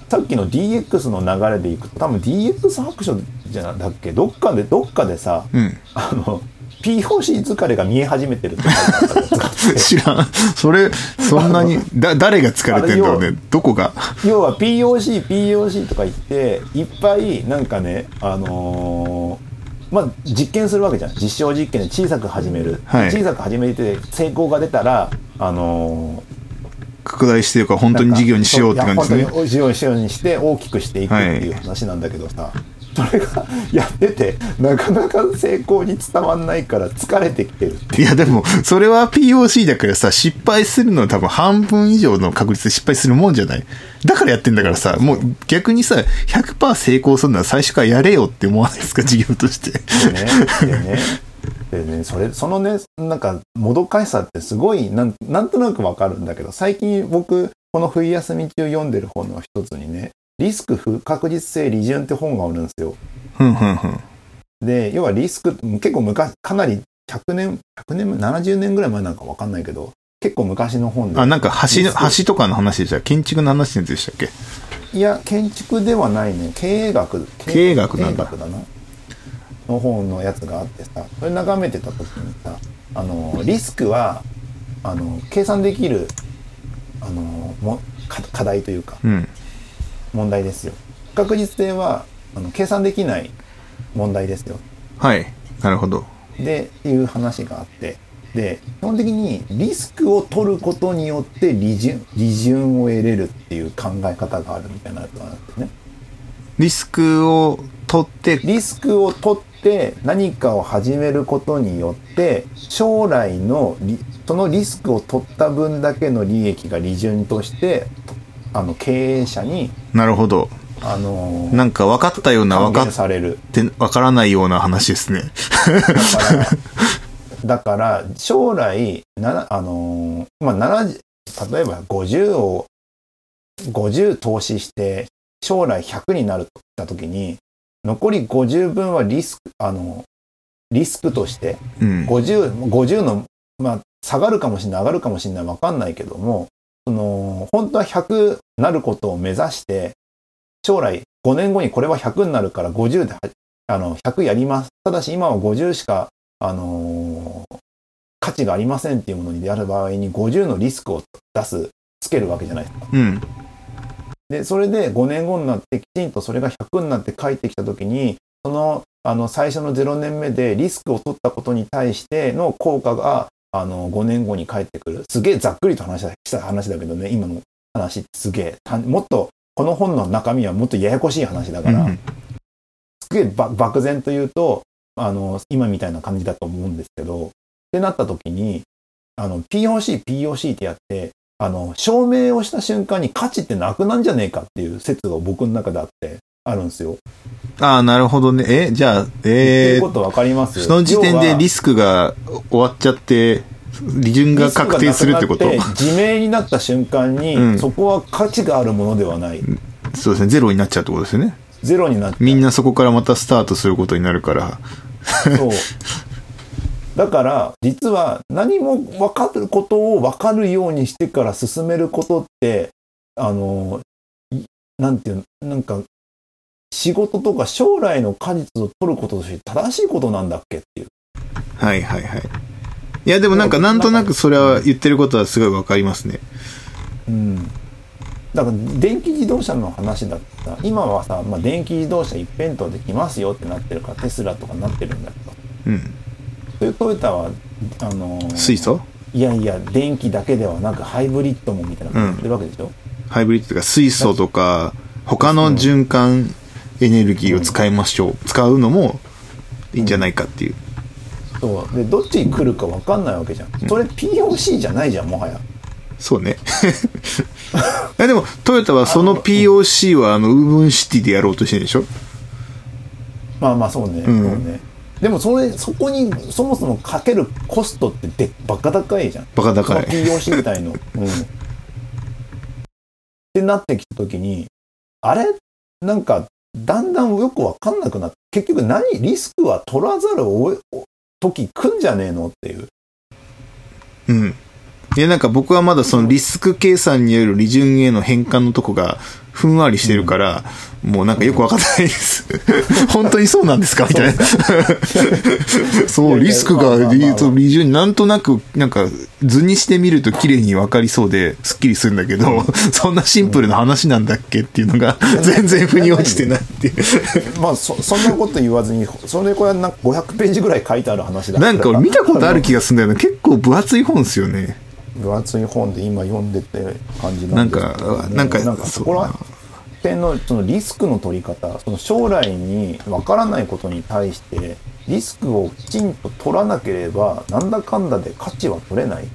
さっきの DX の流れでいくと多分 DX 白書じゃだっけ？どっかでどっかでさ、うん。あの POC 疲れが見え始めてるって書い 知らん。それ、そんなに、だ、誰が疲れてんだろうね。どこが？要は POC、POC とか言って、いっぱいなんかね、あのーまあ、実験するわけじゃん。実証実験で小さく始める。はい小さく始めて成功が出たら、あの拡大してるからー本当に事業にしようって感じですね。に事業にしようにして大きくしていくっていう話なんだけどさ、それがやってて、なかなか成功に伝わんないから疲れてきてるいやでも、それは POC だからさ、失敗するのは多分半分以上の確率で失敗するもんじゃない。だからやってんだからさ、もう逆にさ、100%成功するのは最初からやれよって思わないですか、事業として。ね、でね、それ、そのね、なんか、もどかしさってすごい、なん、なんとなくわかるんだけど、最近僕、この冬休み中読んでる本の一つにね、リスク不確実性利潤って本があるんですよ。で、要はリスク、結構昔、かなり100年、100年、70年ぐらい前なんかわかんないけど、結構昔の本で。あ、なんか橋橋とかの話でした建築の話でしたっけ？いや、建築ではないね。経営学。経営学なんだ経営学な。の本のやつがあってさ、それ眺めてた時にさ、あの、リスクは、あの、計算できる、あの、も課課題というか、うん。問題ですよ。不確実性は、あの、計算できない問題ですよ。はい。なるほど。で、いう話があって、で、基本的にリスクを取ることによって利潤、利潤を得れるっていう考え方があるみたいなやつがあってね。リスクを取って、リスクを取って何かを始めることによって将来のリそのリスクを取った分だけの利益が利潤としてあの経営者になるほど。あのなんか分かったような還分かっ元されるて、分からないような話ですね。だから将来なあのまあ70例えば50を50投資して将来100になるった時に残り50分はリスクあのリスクとしてうん。50、50の、まあ、下がるかもしれない、上がるかもしれない、わかんないけども、その、本当は100なることを目指して、将来5年後にこれは100になるから50では、あの、100やります。ただし今は50しか、あのー価値がありませんっていうものにやる場合に50のリスクを出す、つけるわけじゃないですか。うん。で、それで5年後になってきちんとそれが100になって帰ってきたときに、その、あの、最初の0年目でリスクを取ったことに対しての効果があの、5年後に帰ってくる。すげえざっくりと話した話だけどね、今の話すげえ。たもっと、この本の中身はもっとややこしい話だから、うんすげえば漠然と言うと、あの、今みたいな感じだと思うんですけど、ってなった時に、あの、POC、POC ってやって、あの、証明をした瞬間に価値ってなくなんじゃねえかっていう説が僕の中であって、あるんですよ。ああ、なるほどね。え、じゃあ、言ってえー、ることわかりますその時点でリススクが終わっちゃって、利潤が確定するってこと？自明になった瞬間に、うんそこは価値があるものではない。そうですね、ゼロになっちゃうってことですよね。ゼロになって。みんなそこからまたスタートすることになるから。そう。だから、実は何も分かることを分かるようにしてから進めることって、あの、いなんていうの、なんか、仕事とか将来の果実を取ることとして正しいことなんだっけっていう。はいはいはい。いやでもなんかなんとなくそれは言ってることはすごいわかりますね。うん。だから、電気自動車の話だったら、今はさ、まあ、電気自動車一辺倒できますよってなってるから、テスラとかなってるんだけど、うん。トヨタは、あのー水素？いやいや、電気だけではなく、ハイブリッドもみたいなことやってるわけでしょ、ハイブリッドとか水素とか、他の循環エネルギーを使いましょう。使うのもいいんじゃないかっていう。そう。で、どっちに来るか分かんないわけじゃん。それ POC じゃないじゃん、もはや。そうね。いやでも、トヨタはその POC はあの、ウーブンシティでやろうとしてるでしょ？まあまあ、そうね。うんそうね。でも、それ、そこに、そもそもかけるコストってで、バカ高いじゃん。バカ高い POC みたいの。うん。ってなってきたときに、あれ？なんか、だんだんよく分かんなくなって、結局何リスクは取らざるを得時来んじゃねえのっていう。うん。いや、なんか僕はまだそのリスク計算による利潤への変換のとこがふんわりしてるから、もうなんかよくわかんないです。本当にそうなんですか？みたいな。そう、リスクがまあまあまあ利利潤、なんとなく、なんか図にしてみると綺麗にわかりそうで、すっきりするんだけど、そんなシンプルな話なんだっけっていうのが、全然腑に落ちてないっていう。まあそそんなこと言わずにそれこれなんか500ページぐらい書いてある話だなんか俺見たことある気がするんだよな。結構分厚い本ですよね。分厚い本で今読んでて感じななんんですけど。か、なんか、なんかそこら辺のそのリスクの取り方その将来に分からないことに対してリスクをきちんと取らなければなんだかんだで価値は取れない。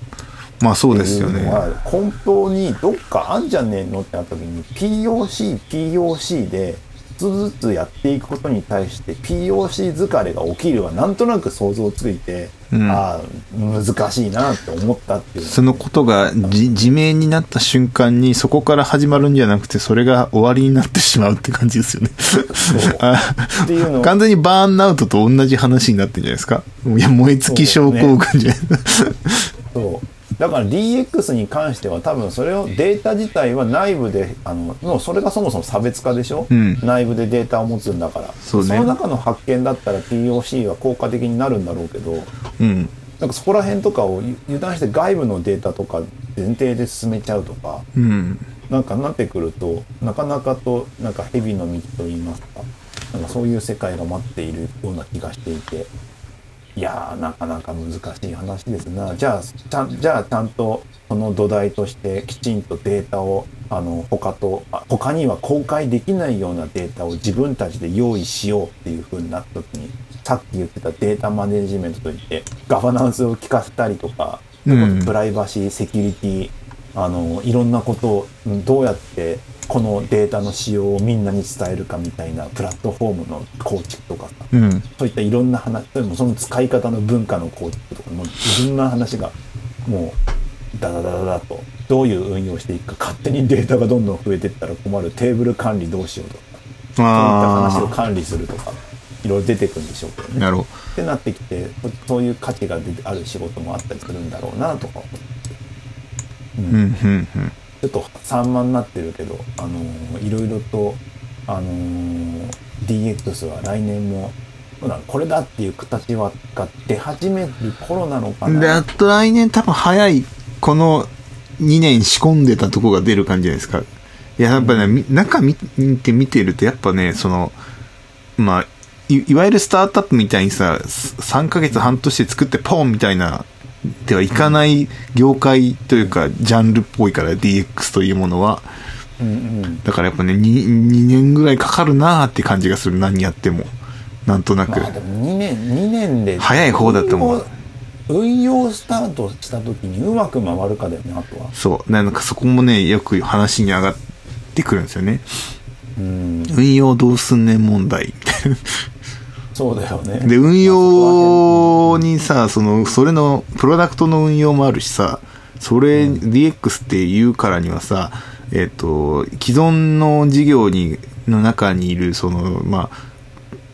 まあそうですよね。根本にどっかあんじゃねえのってなった時に POC、POC で一つずつやっていくことに対して POC 疲れが起きるはなんとなく想像ついて、うん。ああ難しいなって思ったっていう。そのことがじ自明になった瞬間にそこから始まるんじゃなくてそれが終わりになってしまうって感じですよね。あっていうのを完全にバーンアウトと同じ話になってるんじゃないですか。いや燃え尽き症候群じゃない。そうだから DX に関しては多分それをデータ自体は内部であのもうそれがそもそも差別化でしょ、うん。内部でデータを持つんだから。そうね。の中の発見だったら POC は効果的になるんだろうけどうん。なんかそこら辺とかを油断して外部のデータとか前提で進めちゃうとかうん。なんかなってくるとなかなかとなんか蛇の道といいますかなんかそういう世界が待っているような気がしていていやーなかなか難しい話ですな。じゃあちゃんじゃあちゃんとその土台としてきちんとデータをあの他とあ他には公開できないようなデータを自分たちで用意しようっていう風になった時にさっき言ってたデータマネジメントといってガバナンスを聞かせたりとか、うん。プライバシーセキュリティあのいろんなことをうんどうやってこのデータの使用をみんなに伝えるかみたいなプラットフォームの構築とかさうん。そういったいろんな話でもその使い方の文化の構築とかもういろんな話がもうダダダダダとどういう運用していくか勝手にデータがどんどん増えていったら困るテーブル管理どうしようとかそういった話をあ管理するとかいろいろ出てくるんでしょうけどあ。ね。なるほってなってきてそそういう価値がある仕事もあったりするんだろうなとか思って、うど。うん、うん、ちょっと散漫になってるけど、あのーいろいろと、あのー DX は来年もこれだっていう形はが出始める頃なのかなあと来年多分早い、この2年仕込んでたとこが出る感じじゃないですか。いや、やっぱね、み中見て見てると、やっぱね、その、まあ、いいわゆるスタートアップみたいにさ、3ヶ月半年で作ってポンみたいなではいかない業界というか、ジャンルっぽいから DX というものは。うんうんだからやっぱね、2, 2年ぐらいかかるなーって感じがする、何やっても。なんとなく。まあでも2年2年で早い方だと思う運用運用スタートした時にうまく回るかだよねあとはそう。なんかそこもね、よく話に上がってくるんですよね。うん運用どうすんねん問題みたいな。そうだよねで、運用にさ、その、それの、プロダクトの運用もあるしさ、それ、DX って言うからにはさ、えっ、と、既存の事業に、の中にいる、その、まあ、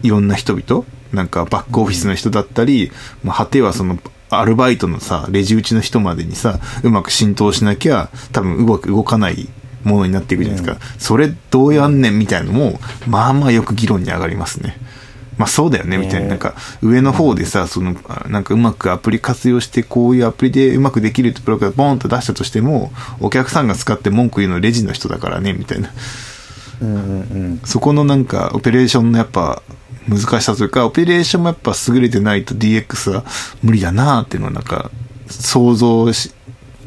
いろんな人々、なんかバックオフィスの人だったり、まあ、果てはその、アルバイトのさ、レジ打ちの人までにさ、うまく浸透しなきゃ、多分うまく動かないものになっていくじゃないですか。それどうやんねんみたいのも、まあまあよく議論に上がりますね。まあそうだよね、みたいな。ねなんか、上の方でさ、その、あなんかうまくアプリ活用して、こういうアプリでうまくできるってプログラムボーンと出したとしても、お客さんが使って文句言うのレジの人だからね、みたいな。うんうんうんそこのなんか、オペレーションのやっぱ、難しさというか、オペレーションもやっぱ優れてないと DX は無理だなっていうのはなんか、想像し、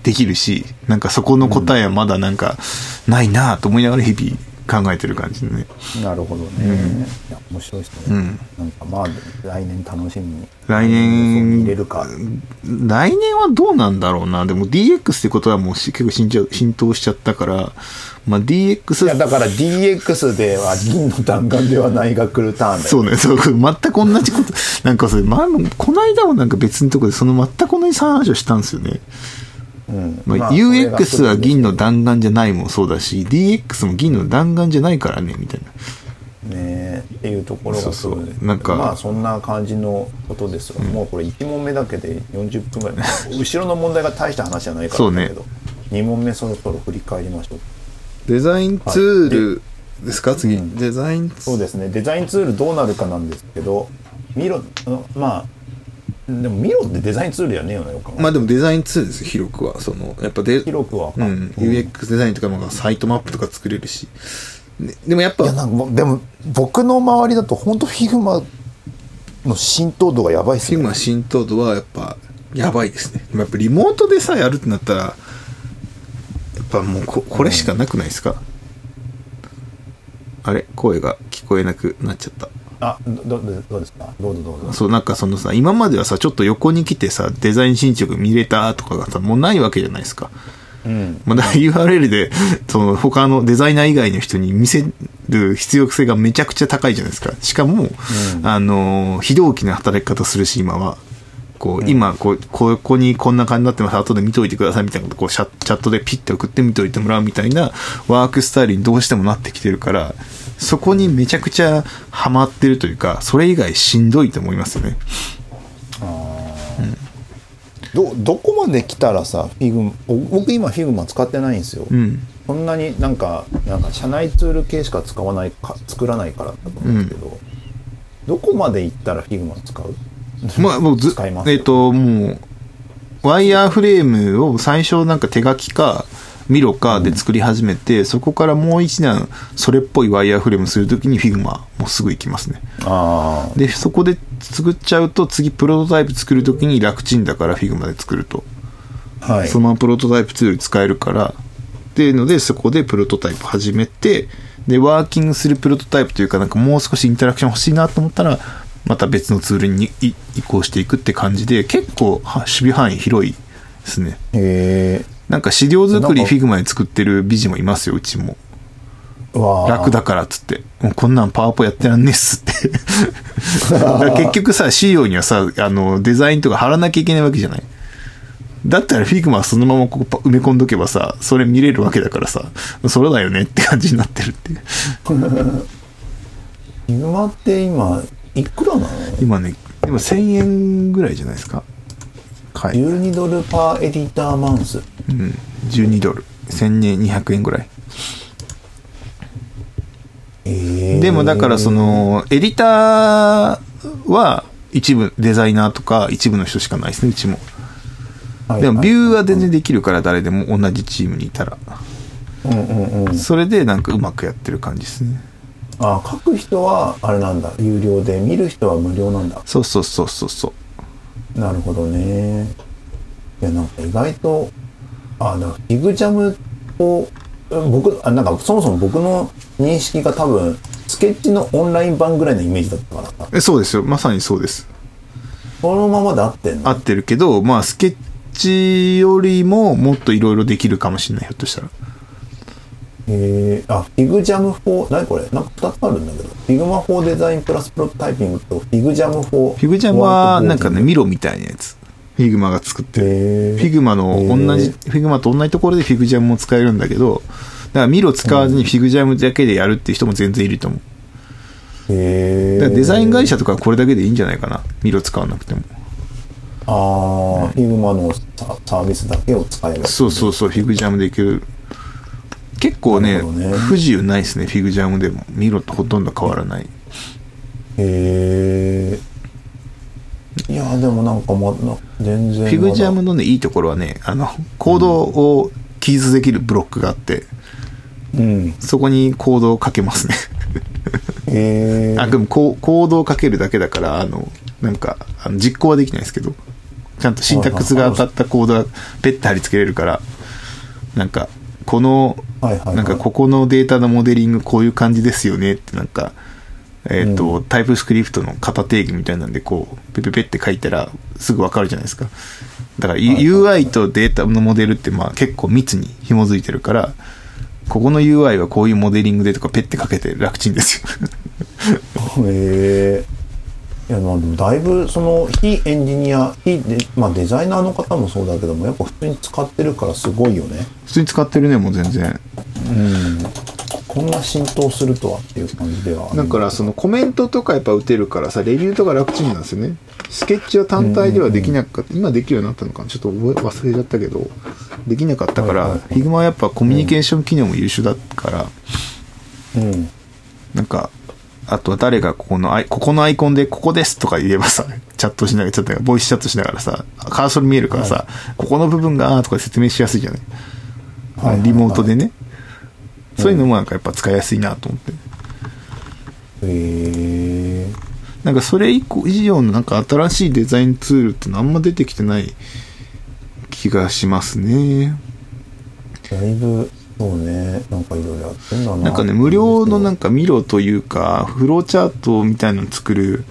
できるし、なんかそこの答えはまだなんか、ないなと思いながら日々考えてる感じでね。なるほどね、いや面白いですね、うん。なんかまあ来年楽しみに。来年入れるか。来年はどうなんだろうな。でも DX ってことはもうし結構浸透浸透しちゃったから、まあいや DX、だから DX では銀の弾丸ではないが来るターンだよ。そうね、そう、全く同じこと、なんかそれ、まあ、この間もなんか別のとこでその全く同じ話をしたんですよね。うん。まあ、UX は銀の弾丸じゃないもそうだし、DX も銀の弾丸じゃないからね、みたいな。ねっていうところがそうそう。なんかまあそんな感じのことですが、もうこれ1問目だけで40分ぐらい。後ろの問題が大した話じゃないからだけど、2問目そろそろ振り返りましょう。デザインツールですか、次、うん。デザインツそうですね。デザインツールどうなるかなんですけど Miro まあでも Miro ってデザインツールじゃねえよまあでもデザインツールですよ、広くは。その、やっぱで、広くはうん、UX デザインとかもサイトマップとか作れるし。ででもやっぱいや、なんかもうでも僕の周りだと本当 Figma の浸透度がやばいっすよね Figma 浸透度はやっぱやばいですね。でもやっぱリモートでさ、やるってなったら、やっぱもうここれしかなくないですか、あれ？声が聞こえなくなっちゃった。あどどどうですか？どうぞどうぞそう、なんかそのさ、今まではさ、ちょっと横に来てさ、デザイン進捗見れたとかがさ、もうないわけじゃないですか。うんまあ、だから URL で、その他のデザイナー以外の人に見せる必要性がめちゃくちゃ高いじゃないですか。しかも、あの、非同期な働き方するし、今は。こう、今、こう、ここにこんな感じになってます。後で見といてくださいみたいなこと、こう、チャチャットでピッて送って見といてもらうみたいなワークスタイルにどうしてもなってきてるから、そこにめちゃくちゃハマってるというか、それ以外しんどいと思いますよね。どどこまで来たらさフィグ僕今 Figma 使ってないんですよ、うん。そんなになんかなんか社内ツール系しか使わないか作らないからだと思うんですけど、どこまで行ったら Figma 使う？まあ、もうず使いますえっ、と、もう、ワイヤーフレームを最初なんか手書きか、 Miro かで作り始めて、そこからもう一段、それっぽいワイヤーフレームするときに Figma、もうすぐ行きますね。あで、そこで作っちゃうと、次プロトタイプ作るときに楽ちんだから Figma で作ると。あはいそのままプロトタイプツール使えるから、っていうので、そこでプロトタイプ始めて、で、ワーキングするプロトタイプというか、なんかもう少しインタラクション欲しいなと思ったら、また別のツールにい移行していくって感じで、結構は守備範囲広いですね。へなんか資料作り Figmaで作ってる美人もいますよ、うちも。楽だからっつって。もうこんなんパワポやってらんねえっすって。結局さ、資料にはさ、あの、デザインとか貼らなきゃいけないわけじゃない。だったら Figmaはそのままここパ埋め込んどけばさ、それ見れるわけだからさ、それだよねって感じになってるって。Figmaって今いくらなの？今ね、今1000円ぐらいじゃないですか。はい。12ドル per editor month うん。12ドル。1200円ぐらい。えでもだからその、エディターは一部デザイナーとか一部の人しかないですね、うちも。でもビューは全然できるから誰でも同じチームにいたら。うんうんうんそれでなんかうまくやってる感じですね。あ書く人はあれなんだ有料で見る人は無料なんだそうそうそうそうそう。なるほどねいや、なんか意外と、あ、なんかフィグジャムを、僕、あ、なんかそもそも僕の認識が多分、スケッチのオンライン版ぐらいのイメージだったからさ。えそうですよ。まさにそうです。そのままで合ってんの？合ってるけど、まあ、スケッチよりももっといろいろできるかもしれない、ひょっとしたら。えー、あ、 FigJam for、何これ？なんか2つあるんだけど。 Figma for design plus prototyping と FigJam for。フ FigJamは、なんかね、 Miroみたいなやつ。 Figmaが作ってる。 Figmaの同じ、 Figmaと同じところで FigJamも使えるんだけど、だから Miro使わずに FigJamだけでやるっていう人も全然いると思う。へーだからデザイン会社とかはこれだけでいいんじゃないかな。 Miro使わなくても。ああ、 Figmaのササービスだけを使える。そうそうそう、 FigJamでいける。結構ねね不自由ないですね、 FigJamでも。 Miroとほとんど変わらない。へえ。いや、でもなんかまだ、全然。 FigJamのね、いいところはね、あの、コードを記述できるブロックがあって、うん。そこにコードをかけますね。へえ。あ、でもココードをかけるだけだから、あの、なんか、あの実行はできないですけど、ちゃんとシンタックスが当たったコードがペッて貼り付けれるから、なんか、この、はいはいはいなんかここのデータのモデリングこういう感じですよねってなんか、えっ、と、タイプスクリプトの型定義みたいなんでこう、ペペペって書いたらすぐわかるじゃないですか。だから、UI とデータのモデルってまあ結構密に紐づいてるから、ここの UI はこういうモデリングでとかペッてかけて楽ちんですよ。へえ。いや、まあ、でもだいぶ、その、非エンジニア、非デ、まあ、デザイナーの方もそうだけども、やっぱ普通に使ってるからすごいよね。普通に使ってるね、もう全然。うん。こんな浸透するとはっていう感じでは。だからそのコメントとかやっぱ打てるからさレビューとか楽ちんなんですよねスケッチは単体ではできなかった、今できるようになったのかなちょっと覚え忘れちゃったけどできなかったから、はいはいはい Figma はやっぱコミュニケーション機能も優秀だから、うん。なんかあとは誰がここのアイここのアイコンでここですとか言えばさ チャットしながらちょっとボイスチャットしながらさカーソル見えるからさ、ここの部分がとか説明しやすいじゃない,、はい。はいはいリモートでね、そういうのもなんかやっぱ使いやすいなと思って、へえ。なんかそれ以降以上のなんか新しいデザインツールってのあんま出てきてない気がしますね。だいぶ、そうね、なんかいろいろやってんだな。なんかね、無料のなんかミロというか、フローチャートみたいなの作る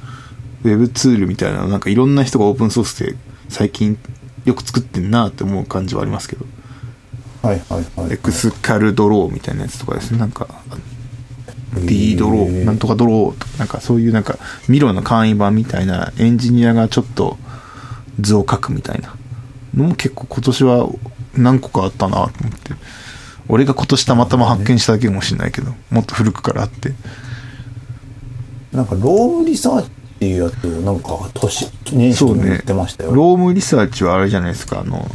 ウェブツールみたいなのなんかいろんな人がオープンソースで最近よく作ってんなって思う感じはありますけど。はいはいはい。エクスカルドローみたいなやつとかですね。なんか、D ドロー、なんとかドローとか、なんかそういうなんかミロの簡易版みたいなエンジニアがちょっと図を描くみたいなのも結構今年は何個かあったなと思って。俺が今年たまたま発見しただけかもしれないけど、もっと古くからあって。なんか、 Roam Researchっていうやつを、なんか、年、年始そうねに言ってましたよ。 Roam Researchはあれじゃないですか、あの、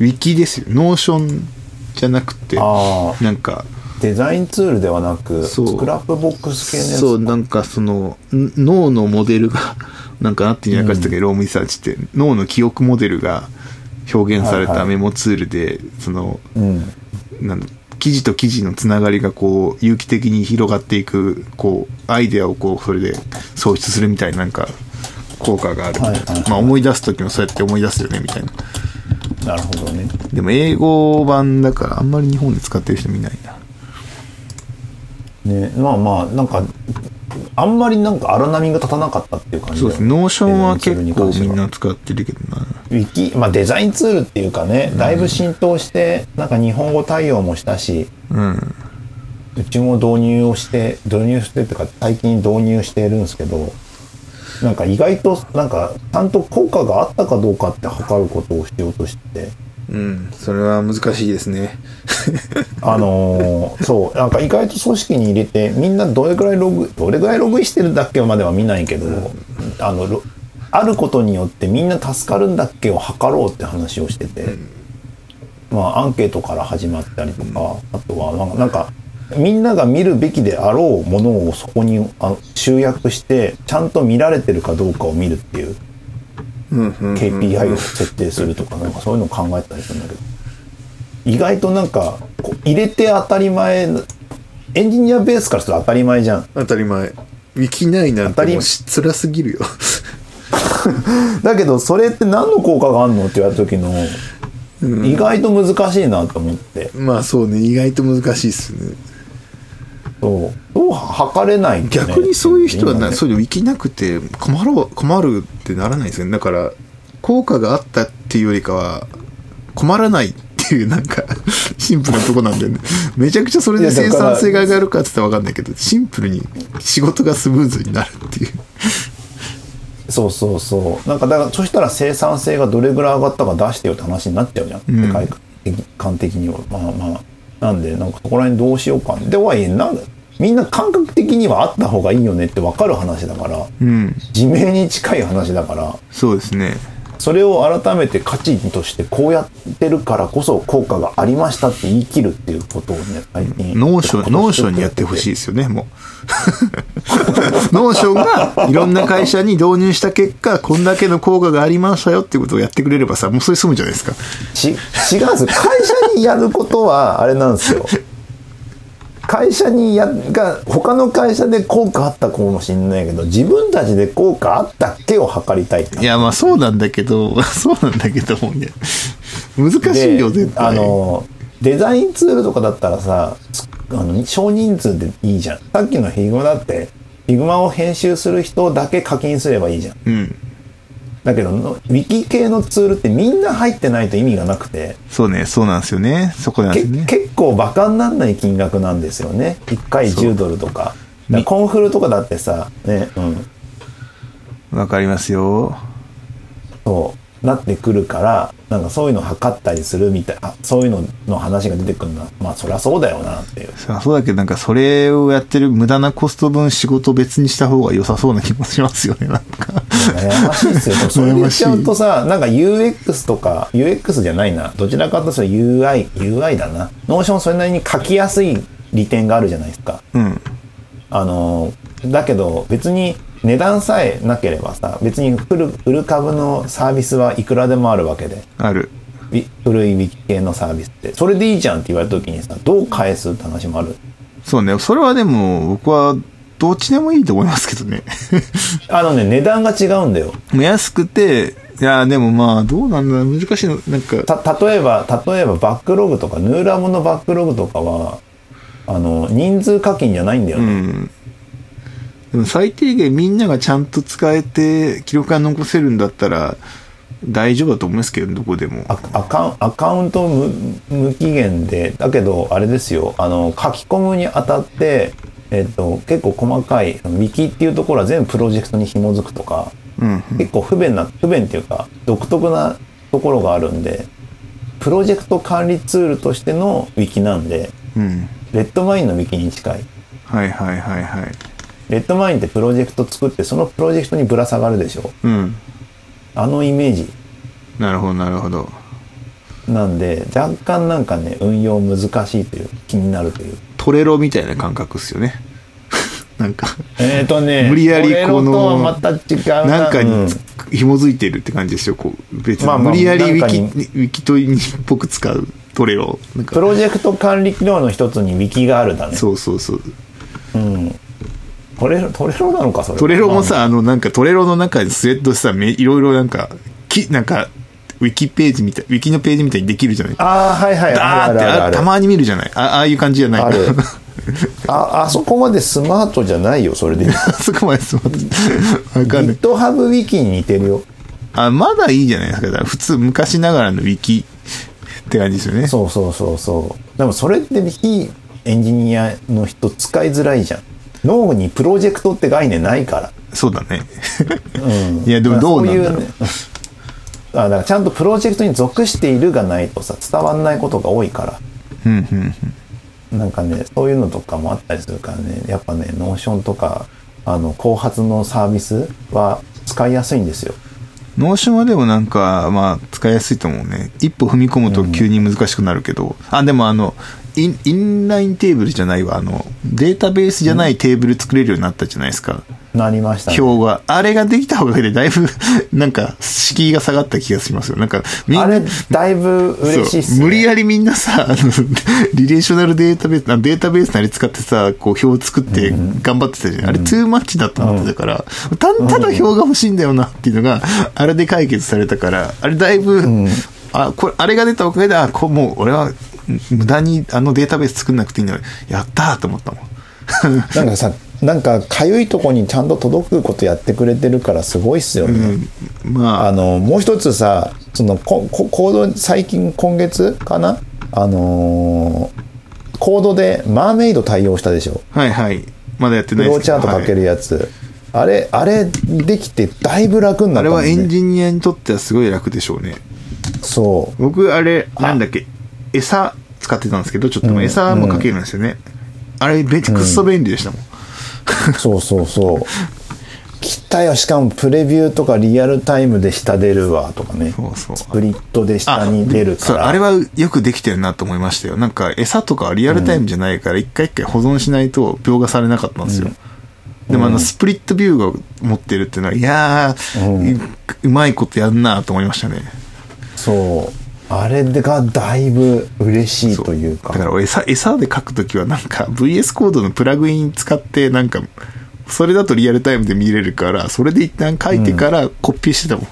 ウィキですよ。 Notionじゃなくて、なんか、デザインツールではなく、そうスクラップボックス系のやつ。そう、なんかその、ん脳のモデルが、なんかなってんじゃなかったっけ、 Roam Researchって、脳の記憶モデルが表現されはいはいたメモツールで、その、うん。なんだ記事と記事のつながりがこう有機的に広がっていくこうアイデアをこうそれで創出するみたいななんか効果がある、はいはいはい。まあ思い出す時もそうやって思い出すよねみたいな。なるほどね。でも英語版だからあんまり日本で使ってる人見ないな。ね、まあまあ、なんか、あんまりなんか荒波が立たなかったっていう感じそうです。ね Notionは結構みんな。な使ってるけどな。ウィキ、まあデザインツールっていうかね、だいぶ浸透して、なんか日本語対応もしたし、うん。うちも導入をして、導入してっていうか最近導入してるんですけど、なんか意外となんかちゃんと効果があったかどうかって測ることをしようとしてて、うんそれは難しいですね。あのーそう、なんか意外と組織に入れて、みんなどれぐらいログ、どれぐらいログインしてるんだっけまでは見ないけど、あの、あることによってみんな助かるんだっけを測ろうって話をしてて、まあアンケートから始まったりとか、あとはなんか、みんなが見るべきであろうものをそこにあ集約して、ちゃんと見られてるかどうかを見るっていう KPI を設定するとか、なんかそういうのを考えてたりするんだけど、意外となんか、こう入れて当たり前の、エンジニアベースからすると当たり前じゃん。当たり前。ウィキないなん当たりてもう辛すぎるよ。だけどそれって何の効果があるのって言われた時の、意外と難しいなと思って。まあそうね意外と難しいっすねそう？どう測れないね。逆にそういう人はな、そういうの生きなくて困ろう困るってならないですよね。だから効果があったっていうよりかは困らないっていうなんか シンプルなとこなんだよね。めちゃくちゃそれで生産性が上がるかって言ったら分かんないけどシンプルに仕事がスムーズになるっていう。そうそうそう。なんかだからそしたら生産性がどれぐらい上がったか出してよって話になっちゃうじゃん、うん。世界観的には。まあまあ。なんでなんかそこら辺どうしようか。ではいえなんみんな感覚的にはあった方がいいよねって分かる話だからうん。自明に近い話だからそうですね。それを改めて価値としてこうやってるからこそ効果がありましたって言い切るっていうことをね最近 NotionNotionにやってほしいですよねもう。Notionがいろんな会社に導入した結果こんだけの効果がありましたよっていうことをやってくれればさもうそれ済むじゃないですか。ち違うんですよ会社にやることはあれなんですよ会社にやが他の会社で効果あったかもしれないけど自分たちで効果あったっけを測りたいっていやまあそうなんだけど そうなんだけどもね。難しいよ絶対。あのデザインツールとかだったらさあの少人数でいいじゃん。さっきの Figma だって Figma を編集する人だけ課金すればいいじゃん。うんだけどのウィキ系のツールってみんな入ってないと意味がなくて。そうねそうなんですよね。そこなんでけすね。結構バカになんない金額なんですよね。1回10ドルとか。だからコンフルとかだってさねうん。わかりますよ。そうなってくるからなんかそういうの測ったりするみたいあそういうのの話が出てくるのはまあそりゃそうだよなっていう。さそうだけどなんかそれをやってる無駄なコスト分仕事別にした方が良さそうな気もしますよねなんか。悩ましいですよ。それで言っちゃうとさなんか UX とか UX じゃないな。どちらかというと UI UI だな。 Notionそれなりに書きやすい利点があるじゃないですか。うん。あのだけど別に値段さえなければさ別にフルフル株のサービスはいくらでもあるわけで。ある。古いウィキ系のサービスって。それでいいじゃんって言われた時にさどう返すって話もある？そうね。それはでも僕はどっちでもいいと思いますけどね。あのね値段が違うんだよ。安くていやでもまあどうなんだ難しいの。なんかた例えば例えばバックログとかヌーラムのバックログとかはあの人数課金じゃないんだよね、うんでも最低限みんながちゃんと使えて記録が残せるんだったら大丈夫だと思いますけどどこでも。アアカウンアカウント無無期限で。だけどあれですよ。あの書き込むにあたって、えっと結構細かいウィキっていうところは全部プロジェクトに紐づくとかうん。結構不便な不便っていうか独特なところがあるんでプロジェクト管理ツールとしてのウィキなんでうん。レッドマインのウィキに近い。はいはいはいはいレッドマインってプロジェクト作ってそのプロジェクトにぶら下がるでしょ？うん。あのイメージ。なるほどなるほど。なんで若干なんかね運用難しいという気になるという。トレロみたいな感覚っすよね。なんかえっ、とね無理やりこのまた違うな。なんかうんにつ紐づいてるって感じですよこう別に。まあまあ無理やりウィキ,、ウィキとっぽく使うトレロ。プロジェクト管理機能の一つにウィキがあるだね。そうそうそう。うんトレロトレロなのかそれトレロもさあのなんかトレロの中でスレッドさめいろいろなんかきなんかウィキページみたいウィキのページみたいにできるじゃない？ああはいはいダーってある。あるあるあたまに見るじゃない？あああいう感じじゃない？ある。ああそこまでスマートじゃないよそれで。そこまですまんわかんない。GitHub ウィキに似てるよ。あまだいいじゃない？ですかだから普通昔ながらのウィキって感じですよね。そうそうそうそう。でもそれって非エンジニアの人使いづらいじゃん脳にプロジェクトって概念ないから。そうだね。うん。いやでもどうなんだろう。そういうねあだからちゃんとプロジェクトに属しているがないとさ伝わんないことが多いから。うんうんうん。なんかねそういうのとかもあったりするからね。やっぱね Notionとかあの後発のサービスは使いやすいんですよ。 Notionはでもなんか、まあ、使いやすいと思うね。一歩踏み込むと急に難しくなるけど、あ、でもあの、イン、インラインテーブルじゃないわ、あの、データベースじゃないテーブル作れるようになったじゃないですか。なりましたね。表が。あれができたおかげでだいぶ、なんか、敷居が下がった気がしますよ。なんか、みんなあれ、だいぶ嬉しいっすね。無理やりみんなさ、あの、リレーショナルデータベース、あデータベースなり使ってさ、こう表を作って頑張ってたじゃん。あれ、トゥーマッチだったなってだから、たただ表が欲しいんだよなっていうのが、あれで解決されたから、あれだいぶ、あ、これ、あれが出たおかげで、あ、こうもう俺は、無駄にあのデータベース作んなくていいんだやったーと思ったもん。なんかさ、なんか、かゆいとこにちゃんと届くことやってくれてるからすごいっすよね。まあ、あの、もう一つさ、その、ここコード、最近、今月かな？あのーコードでマーメイド対応したでしょ？はいはい。まだやってなフローいですけどチャートかけるやつ。あれ、あれできてだいぶ楽になあれったもんね。はエンジニアにとってはすごい楽でしょうね。そう。僕、あれ、なんだっけ、餌使ってたんですけど、ちょっと餌もかけるんですよね。あれ、めっちゃくっそ便利でしたもん。そうそうそう。来たよ。しかもプレビューとかリアルタイムで下出るわとかね。そうそうスプリットで下に出るから。そうあれはよくできてるなと思いましたよ。なんか、餌とかはリアルタイムじゃないから、一回一回保存しないと描画されなかったんですよ。でもあの、スプリットビューが持ってるっていうのは、いやー、うまいことやんなと思いましたね。そう。あれがだいぶ嬉しいというか。だから餌、餌で書くときはなんか VS コードのプラグイン使ってなんか、それだとリアルタイムで見れるから、それで一旦書いてからコピーしてたもん。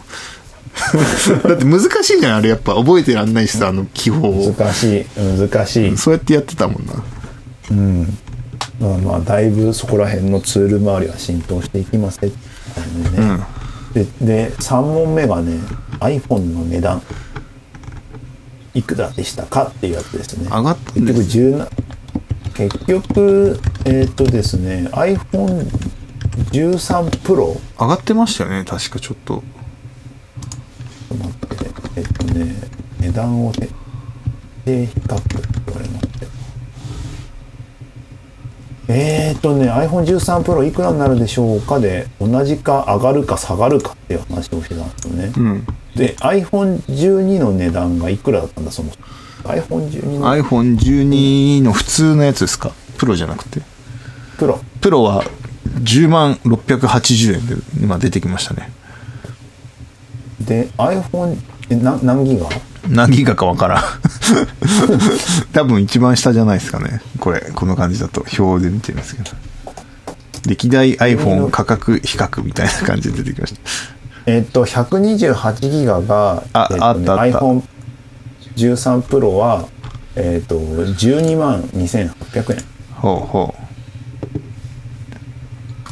だって難しいじゃん、あれやっぱ覚えてらんないしさ、あの記法を。難しい。難しい。そうやってやってたもんな。まあまあ、だいぶそこら辺のツール周りは浸透していきますね。うん。でで3問目がね iPhone の値段いくらでしたかっていうやつですね。上がったん結です局10な結局えっ、とですね iPhone13 Pro 上がってましたよね、確かちょっと。ちょっと待ってえっ、とね値段を徹底比較って言われまして。えーとね iPhone13 Pro いくらになるでしょうかで同じか上がるか下がるかっていう話をしてたんですよね、うん。で iPhone12 の値段がいくらだったんだそもそも iPhone12 の iPhone12 の普通のやつですか？プロじゃなくて。プロプロは10万680円で今出てきましたね。で iPhone えな何ギガ？何ギガかわからん。多分一番下じゃないですかね。これ、この感じだと表で見てるんですけど。歴代 iPhone 価格比較みたいな感じで出てきました。えっと128ギガがあえっとねあったあった iPhone13 Pro はえっと12万2800円ほうほ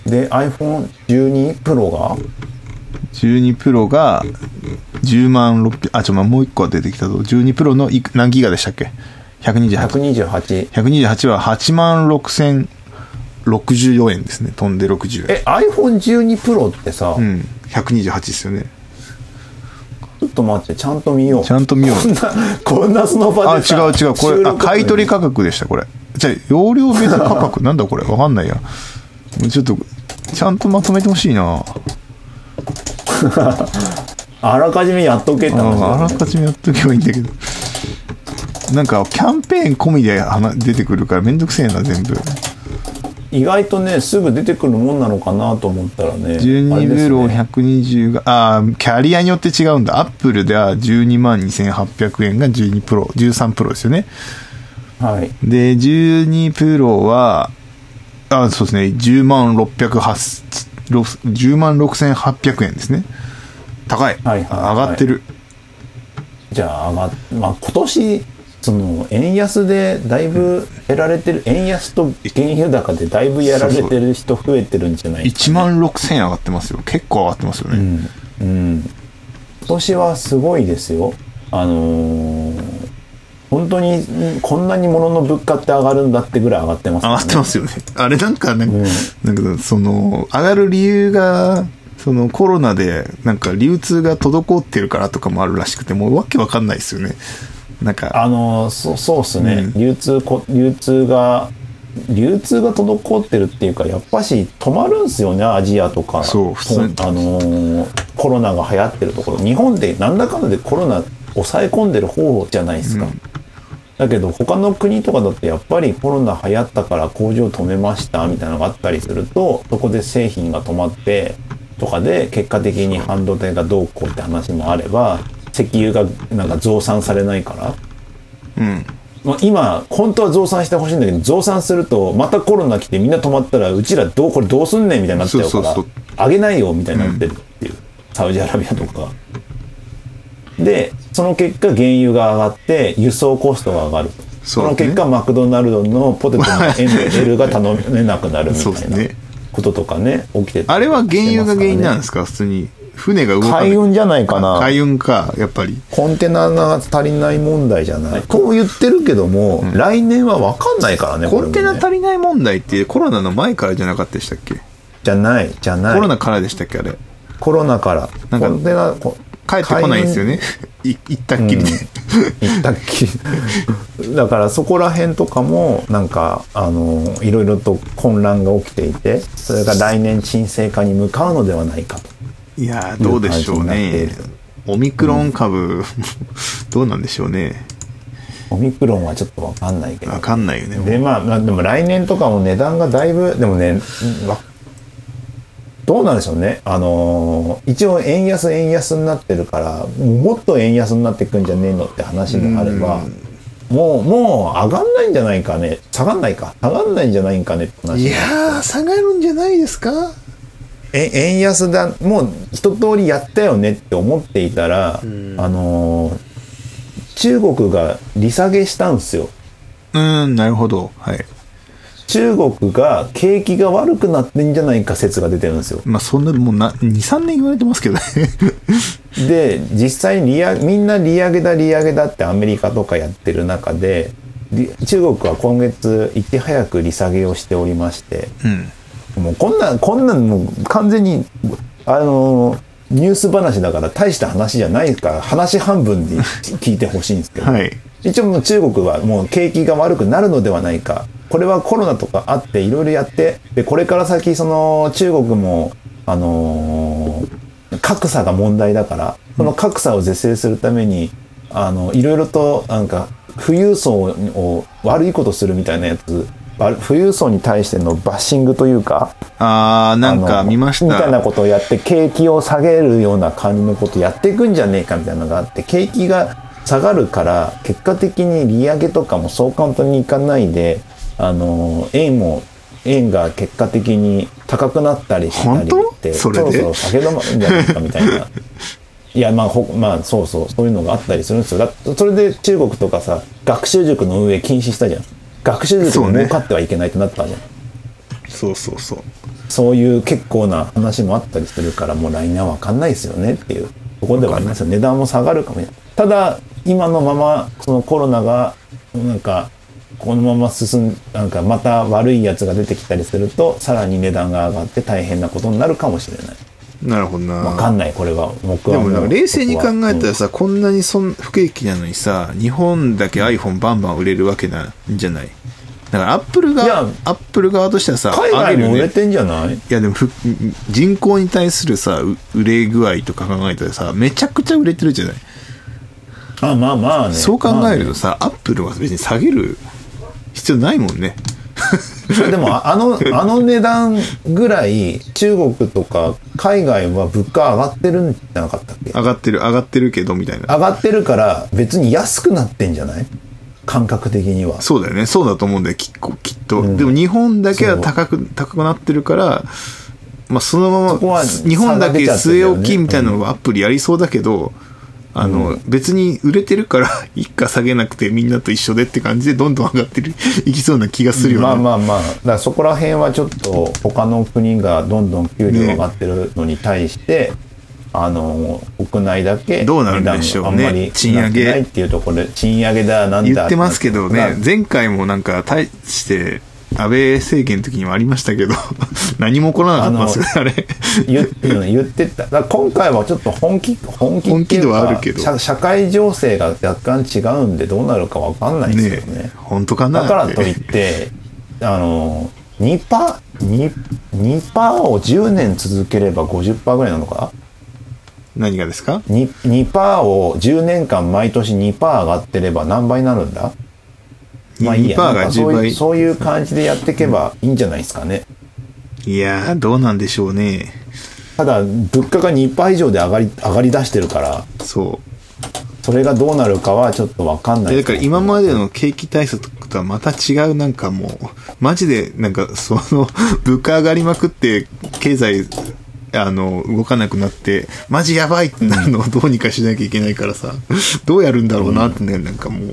で iPhone12 Pro が？う。12プロが10万600、あ、ちょ、まあ、もう一個出てきたぞ。12プロのいく何ギガでしたっけ ?128。128 128は8万6064円ですね。飛んで60円。え iPhone12 Pro ってさ、うん。128ですよね。ちょっと待ってちゃんと見ようちゃんと見ようこんなこんなその場あ、でさ違う違う。これ、あ、買い取り価格でした、これ。じゃあ、容量別価格？なんだこれ？わかんないや。ちょっと、ちゃんとまとめてほしいな あらかじめやっとけって話ねああらかじめやっとけばいいんだけど。なんか、キャンペーン込みで話出てくるからめんどくせえな、全部。意外とねすぐ出てくるもんなのかなと思ったらねあれ12ですブロね120が、あーキャリアによって違うんだ。アップルでは12万2800円が12プロ、13プロですよね。はいで、12プロは、あ、そうですね、10万608、10万6800円ですね。高い。はいはいはい上がってる。じゃあ上がっまあ今年その円安でだいぶやられてる円安と原油高でだいぶやられてる人増えてるんじゃない1万6000円上がってますよ。結構上がってますよね。うん今年はすごいですよあのー本当にこんなに物の物価って上がるんだってぐらい上がってます上がってますよね。あれなんか、なんか、なんかその、上がる理由が、そのコロナで、なんか流通が滞ってるからとかもあるらしくて、もうわけわかんないですよね。なんか、あのーそそうっすね、うん。流通こ流通が流通が滞ってるっていうかやっぱし止まるんすよねアジアとか。そう普通に。あのーコロナが流行ってるところ。日本でなんだかんだでコロナ抑え込んでる方じゃないですか、だけど他の国とかだってやっぱりコロナ流行ったから工場止めましたみたいなのがあったりするとそこで製品が止まってとかで結果的に半導体がどうこうって話もあれば石油がなんか増産されないから。うん。まあ、今本当は増産してほしいんだけど増産するとまたコロナ来てみんな止まったらうちらどうこれどうすんねんみたいになっちゃうからあげないよみたいになってるっていう、サウジアラビアとか。でその結果原油が上がって輸送コストが上がるそうね。その結果マクドナルドのポテトの L が頼めなくなるみたいな。こととかね起きてたあれは原油が原因なんでですか？普通に。船が動かない。海運じゃないかな海運か、やっぱり。コンテナが足りない問題じゃない。こう言ってるけども、来年は分かんないからね、コンテナ足りない問題ってコロナの前からじゃなかったでしたっけ？じゃない、じゃない。コロナからでしたっけあれ？コロナから。なんかコンテナ、こ帰ってこないんですよね。い行ったっきりで。行ったっきり。だからそこら辺とかも、なんか、あの、いろいろと混乱が起きていて、それが来年沈静化に向かうのではないかと。いやー、どうでしょうねる。オミクロン株、どうなんでしょうね。オミクロンはちょっと分かんないけどわ。かんないよね。でまあまあでも来年とかも値段がだいぶでもねどうなんでしょうねあのー一応円安円安になってるからもっと円安になってくんじゃねえのって話もあればもうもう上がんないんじゃないかね下がんないか下がんないんじゃないんかねって話いやー、下がるんじゃないですか？え円安だもう一通りやったよねって思っていたら、あのー中国が利下げしたんですようーん、なるほど。はい。中国が景気が悪くなってんじゃないか説が出てるんですよ。まあ、そんな、もうな、2、3年言われてますけどね。で実際に利上げみんな利上げだ利上げだってアメリカとかやってる中でり中国は今月いち早く利下げをしておりましてうん。もうこんなんこんなんもう完全にあのニュース話だから大した話じゃないから話半分で聞いてほしいんですけど、はい。一応もう中国はもう景気が悪くなるのではないかこれはコロナとかあっていろいろやってでこれから先その中国もあのー格差が問題だからその格差を是正するためにあのいろいろとなんか富裕層を悪いことするみたいなやつわ富裕層に対してのバッシングというかあー、なんか見ました。みたいなことをやって景気を下げるような感じのことやっていくんじゃねえかみたいなのがあって景気が下がるから結果的に利上げとかもそう簡単にいかないであの円も円が結果的に高くなったりしたりってそれで？ろそろ下げ止まるんじゃないかみたいな。いやまあほまあそうそうそういうのがあったりするんですよだそれで中国とかさ学習塾の運営禁止したじゃん学習塾そうね。も儲かってはいけないってなったじゃんそうそうそう。そういう結構な話もあったりするからもう来年は分かんないですよねっていう。ところではありますよ。値段も下がるかも。しれないただ今のままそのコロナがなんかこのまま進んなんかまた悪いやつが出てきたりするとさらに値段が上がって大変なことになるかもしれないなるほどな。分かんないこれは。僕ではうもなんか冷静に考えたららさ、こんなにそん不景気なのにさ、日本だけ iPhone バンバン売れるわけなんじゃない？だからアップルが、アップル側としてはさ、海外も売れてんじゃない？いやでもふ人口に対するさ、う売れ具合とか考えたらさ、めちゃくちゃ売れてるじゃない、あまあまあね。そう考えるまとさ、アップルは別に下げる必要ないもんね。でもああのあの値段ぐらい中国とか海外は物価上がってるんじゃなかったっけ？上がってる、上がってるけどみたいな。上がってるから別に安くなってんじゃない？感覚的には。そうだよね。そうだと思うんだよ、きっこきっと。でも日本だけは高く、高くなってるから、まあそのまま、日本だけ据え置きみたいな差のがアップルやりそうだけど、あの、別に売れてるから、一家下げなくてみんなと一緒でって感じでどんどん上がってる、いきそうな気がするよね。まあまあまあ、だからそこら辺はちょっと他の国がどんどん給料上がってるのに対して、あの、国内だけどうなるんでしょうね。値段があんまり賃上げ。なってないっていうところで、賃上げだなんだ言ってますけどね。まあ、前回もなんか、対して、安倍政権の時にもありましたけど、何も起こらなかったんですよね、あれ。言って言ってた。だ今回はちょっと本気、本気本気度っていうかはあるけど社、社会情勢が若干違うんでどうなるかわかんないですよね。ね本当かなだからといっ。ってて、あの、2%、2%, 2を10年続ければ50%ぐらいなのか？何がですか？2%, 2%を10年間毎年2%上がってれば何倍になるんだ？まあいいや。2%がなんかそう10倍いうそういう感じでやっていけばいいんじゃないですかね。いやー、どうなんでしょうね。ただ、物価が2%以上で上がり、上がり出してるから、そう。それがどうなるかはちょっとわかんないでだから今までの景気対策とはまた違うなんかもう、マジでなんかその 物価上がりまくって経済あの動かなくなって、マジやばいってなるのをどうにかしなきゃいけないからさ、どうやるんだろうなってね、なんかもう、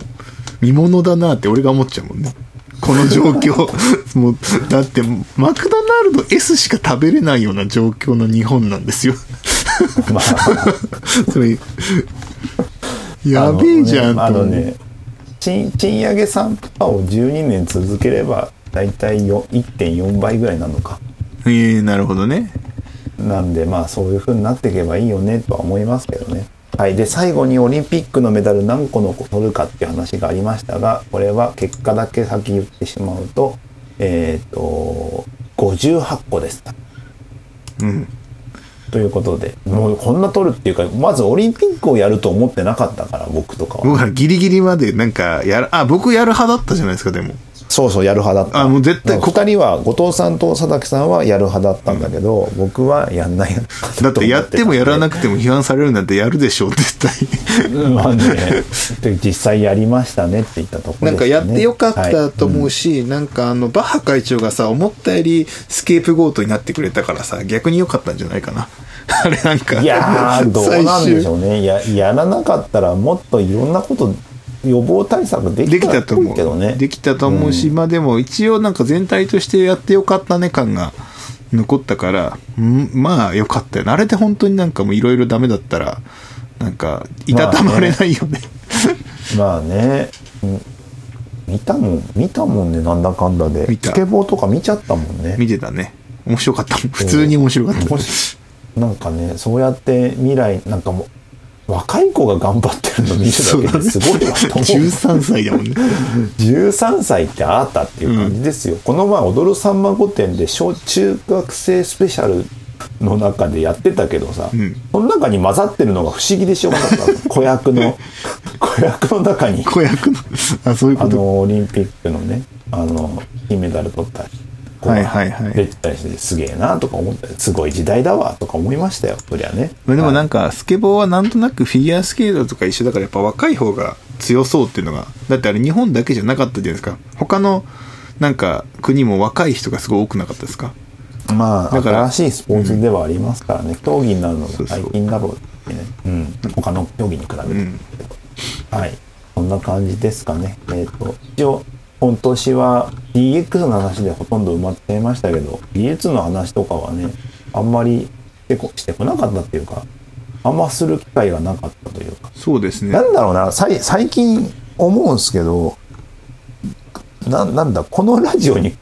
見物だなって俺が思っちゃうもんね。この状況。もう、だって、マクドナルド S しか食べれないような状況の日本なんですよ。まあ、それ、やべえじゃんあのと思うね、賃賃上げ3%を12年続ければ、だいたい1.4倍ぐらいなのか。ええなるほどね。なんで、まあそういう風になっていけばいいよねとは思いますけどね。はい。で、最後にオリンピックのメダル何個の取るかっていう話がありましたが、これは結果だけ先言ってしまうと、えっ、と、58個です。うん。ということで、もうこんな取るっていうか、まずオリンピックをやると思ってなかったから、僕とかは。僕はギリギリまでなんかやる、あ、僕やる派だったじゃないですか、でも。そうそう、やる派だった。あもう絶対こ二人は、後藤さんと佐々木さんはやる派だったんだけど、僕はやんない派だってやってもやらなくくても批判されるんだってやるでしょう、絶対。まあね、で実際やりましたねって言ったところなんかやってよかったはいと思うし、なんかあの、バッハ会長がさ、思ったよりスケープゴートになってくれたからさ、逆に良かったんじゃないかな。あれなんか。いやー、どうなんでしょう。うね。や、やらなかったらもっといろんなこと、予防対策でできたと思。いうけどね。できたと思うし、まあでも一応なんか全体としてやってよかったね感が残ったから、んまあよかったよね。あれで本当になんかもういろいろダメだったら、なんか、いたたまれないよね。まあね、うん見たもん、見たもんね、なんだかんだで。スケボーとか見ちゃったもんね。見てたね。面白かったもん。普通に面白かった。なんかねそうやって未来なんかもう若い子が頑張ってるの見るだけですごいわと思う。13歳だもんね。13歳ってあったっていう感じですよ、この前「踊るさんま御殿」で小中学生スペシャルの中でやってたけどさ、ん。その中に混ざってるのが不思議でしょうがなかった。子役の 子役の中に。子役の、あ、そういうあこと。のオリンピックのねあの金メダル取った子はいがはいはい。出てたりしてすげえなとか思ったりすごい時代だわとか思いましたよ。そりゃね。まあでもなんか、スケボーはなんとなくフィギュアスケートとか一緒だからやっぱ若い方が強そうっていうのが、だってあれ日本だけじゃなかったじゃないですか。他のなんか国も若い人がすごい多くなかったですか？まあだから新しいスポーツではありますからね、競技になるのが最近だろうってね。うん。他の競技に比べて、うん。はい。そんな感じですかね。えっ、と一応今年は DX の話でほとんど埋まっていましたけど技術の話とかはねあんまりしてこしてこなかったっていうかあんまする機会がなかったというかそうですねな。んだろうな、さい最近思うんですけど、ななんだ、このラジオに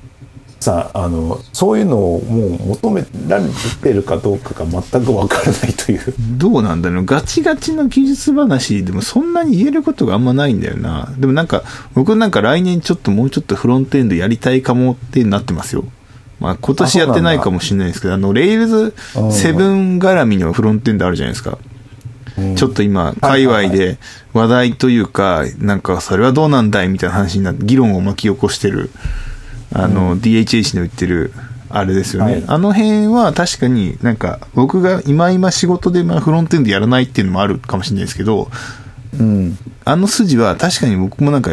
さ、あの、そういうのをもう求められてるかどうかが全くわからないという。どうなんだろうガチガチの技術話でもそんなに言えることがあんまないんだよな。でもなんか、僕なんか来年ちょっともうちょっとフロントエンドやりたいかもってなってますよ。まあ今年やってないかもしれないですけど、あの、レイルズ7絡みのフロントエンドあるじゃないですか。ちょっと今、界隈で話題というか、なんかそれはどうなんだいみたいな話になって、議論を巻き起こしてる、あの、DHH の言ってる、あれですよね。はいあの辺は確かになんか、僕が今今仕事でまあフロントエンドやらないっていうのもあるかもしれないですけど、うん。あの筋は確かに僕もなんか、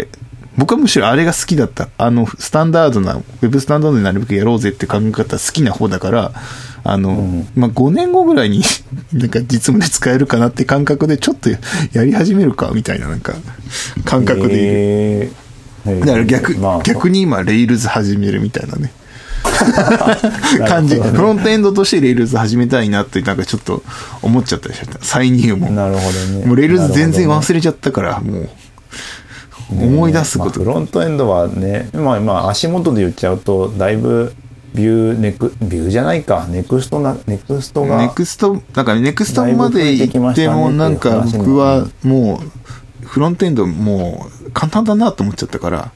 僕はむしろあれが好きだった。あの、スタンダードな、ウェブスタンダードになるべくやろうぜって考え方好きな方だから、あの、んまあ、5年後ぐらいに、なんか実務で使えるかなって感覚でちょっとやり始めるか、みたいななんか、感覚でいる。えーだから逆、まあ逆に今、 Rails始めるみたいなね。感じ。ねフロントエンドとして Rails始めたいなって、なんかちょっと思っちゃったりしちゃった。再入門。なるほどね。もう Rails全然忘れちゃったから、もう、思い出すことまあフロントエンドはね、まあまあ足元で言っちゃうと、だいぶVue、ネク、 Vue じゃないか、 Next な、 Next が。 Next、なんか Next まで行っても、なんか僕はもう、フロントエンドもう簡単だなと思っちゃったから、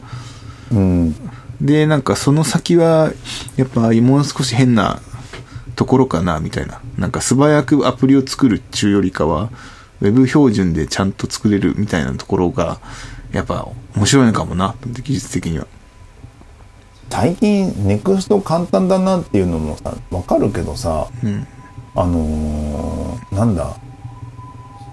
うん。で、なんかその先は、やっぱもう少し変なところかな、みたいな。なんか素早くアプリを作るっちゅうよりかは、ウェブ標準でちゃんと作れるみたいなところが、やっぱ面白いのかもな、技術的には。最近ネクスト簡単だなっていうのもさわかるけどさうん。あのーなんだ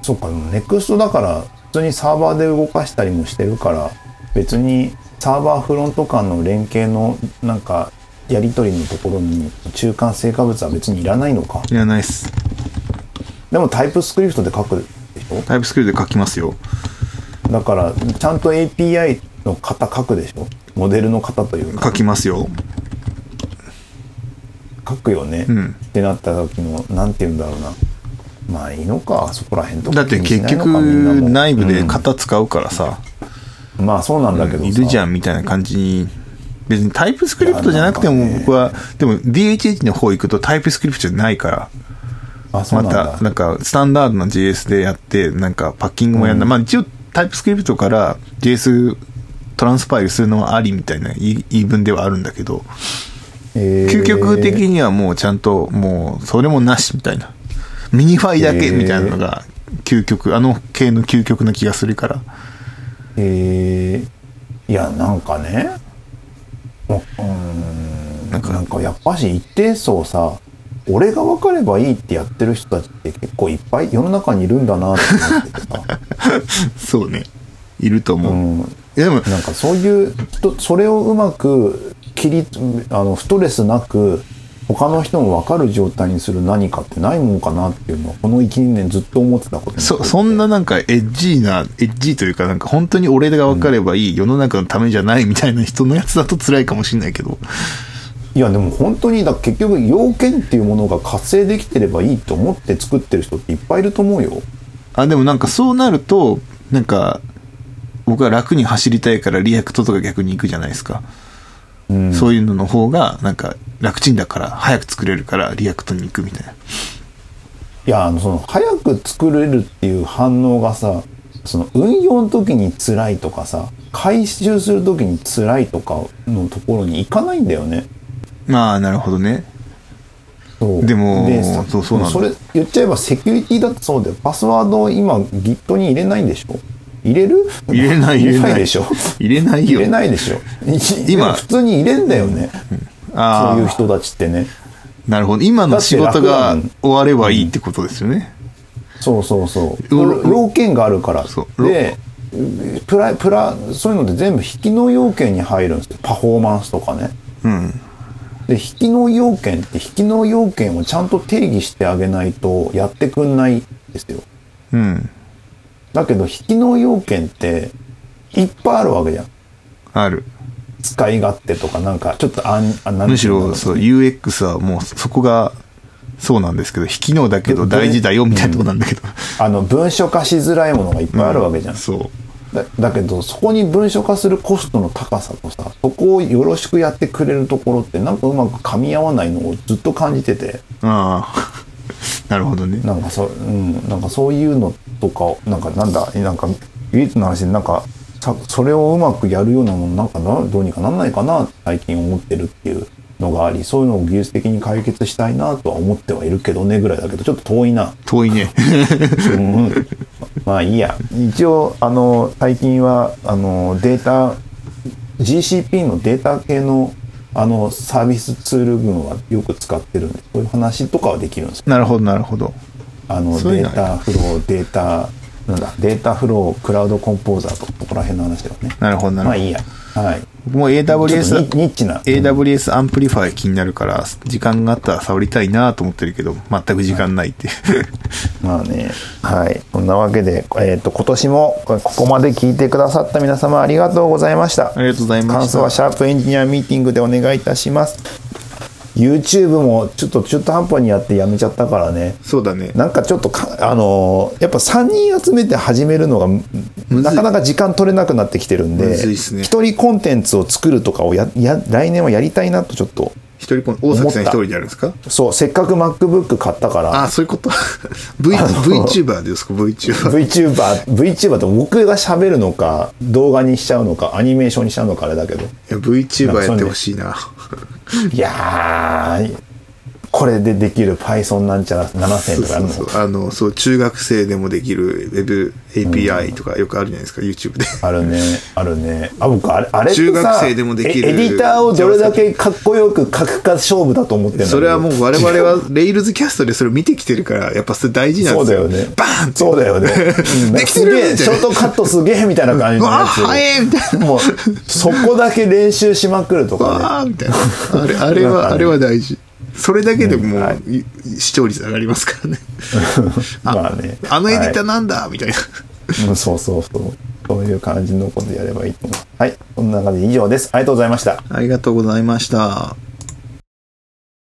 そっかネクストだから普通にサーバーで動かしたりもしてるから別にサーバーフロント間の連携のなんかやり取りのところに中間成果物は別にいらないのか。いらないっす。でもタイプスクリプトで書くでしょ？タイプスクリプトで書きますよ。だからちゃんと API の型書くでしょ？モデルの型というか。書きますよ。書くよね、うん。ってなった時のなんて言うんだろうなまあいいのかそこら辺とかだって結局内部でうん。型使うからさ、まあそうなんだけどさ。いるじゃんみたいな感じに。別にタイプスクリプトじゃなくても僕は、でも DHH の方行くとタイプスクリプトじゃないから、また、なんか、スタンダードな JS でやって、なんか、パッキングもやんな。まあ、一応、タイプスクリプトから JS トランスパイルするのはありみたいな言い言い分ではあるんだけど、えー。究極的にはもうちゃんと、もう、それもなしみたいな。 minify だけみたいなのが、究極、あの系の究極な気がするから。えー。いやなんかね。うーん。ななんんかかやっぱし一定層さ俺が分かればいいってやってる人たちって結構いっぱい世の中にいるんだなって思っててさ、そうね。いると思う。うん、でも、なんかそういう人それをうまく切りあのストレスなく他の人も分かる状態にする何かってないもんかなっていうのはこの12年ずっと思ってたことそ、そんななんかエッジーな、エッジーというかなんか本当に俺が分かればいい、世の中のためじゃないみたいな人のやつだと辛いかもしれないけど。いやでも本当にだ結局要件っていうものが達成できてればいいと思って作ってる人っていっぱいいると思うよ。あ、でもなんかそうなると、なんか、僕は楽に走りたいから React とか逆に行くじゃないですか。うん、そういうのの方が、なんか楽ちんだから、早く作れるから React に行くみたいな。いやあのその早く作れるっていう反応がさその運用の時に辛いとかさ改修する時に辛いとかのところに行かないんだよね。まあ、なるほどね。そうでもさそうそうなんだそれ言っちゃえばセキュリティだってそうだよパスワードを今 Git に入れないんでしょ？入れる？入れない入れない。でしょ？入れないよ。入れないでしょ。今。普通に入れんだよね、ああそういう人たちってね。なるほど。今の仕事が終わればいいってことですよね。そうそうそう。う要件があるから。そう。でプラプラそういうので全部引きの要件に入るんですよ。パフォーマンスとかね。うん。で引きの要件って引きの要件をちゃんと定義してあげないとやってくんないんですよ。うん。だけど引きの要件っていっぱいあるわけじゃんある。使い勝手とかなんかちょっとあんあなんむしろろ、そう、UX はもうそこが、そうなんですけど、非機能だけど大事だよみたいなとこなんだけど。あの文書化しづらいものがいっぱいあるわけじゃん、そう。だだけどそこに文書化するコストの高さとさそこをよろしくやってくれるところってなんかうまく噛み合わないのをずっと感じててああ。なるほどね。なんかそ,、うん、なんかそういうのとかをなんかなんだなんか唯一の話でなんかさそれをうまくやるようなものなんかなどうにかなんないかな最近思ってるっていうのがありそういうのを技術的に解決したいなとは思ってはいるけどねぐらいだけどちょっと遠いな。遠いね。うんまあいいや一応あの最近はあのデータ GCP のデータ系のあのサービスツール群はよく使ってるんでそういう話とかはできるんですよなるほど、なるほど。あの Dataflow データなんだ Dataflow Cloud Composer とかそこら辺の話だよねなるほど、なるほど。まあいいやはい僕も AWS ニ、ニッチな AWS アンプリファイ気になるから、時間があったら触りたいなと思ってるけど、全く時間ないって。まあね、はい。そんなわけで、えっ、と、今年もここまで聞いてくださった皆様ありがとうございました。ありがとうございました感想はシャープエンジニアミーティングでお願いいたします。YouTube もちょっと中途半端にやってやめちゃったからね。そうだね。なんかちょっとか、あのーやっぱ3人集めて始めるのがなかなか時間取れなくなってきてるんで、むずいっすね一人コンテンツを作るとかをやや来年はやりたいなとちょっと、一人こ大崎さん一人でやるんですか？そう、せっかく MacBook 買ったから、ああ、そういうこと。v、VTuber ですか ?VTuber。VTuber、VTuber って僕が喋るのか、動画にしちゃうのか、アニメーションにしちゃうのかあれだけど。いや VTuber やってほしいな。いやー、これでできる Python なんちゃら7000とかあるのそうあの、そう、中学生でもできる Web API とかよくあるじゃないですか、YouTube で。あるね、あるね。あ、僕、あれ、あれ中学生でもできるえエディターをどれだけかっこよく書くか勝負だと思ってんだけどそれはもう我々は Rails キャストでそれを見てきてるから、やっぱそれ大事なんですよ。そうだよね。バーン。そうだよね。うんできてるショートカットすげえみたいな感じうわあ、のやつを。早いみたいな。もう、そこだけ練習しまくるとかわあみたいな。あれ、あれは、あれは大事。それだけでもう、はいい視聴率上がりますからね。ね。まあね。あのエディターー、なんだ、みたいな。うんそうそうそう。そういう感じのことやればいいと思う。はい。こんな感じで以上です。ありがとうございました。ありがとうございました。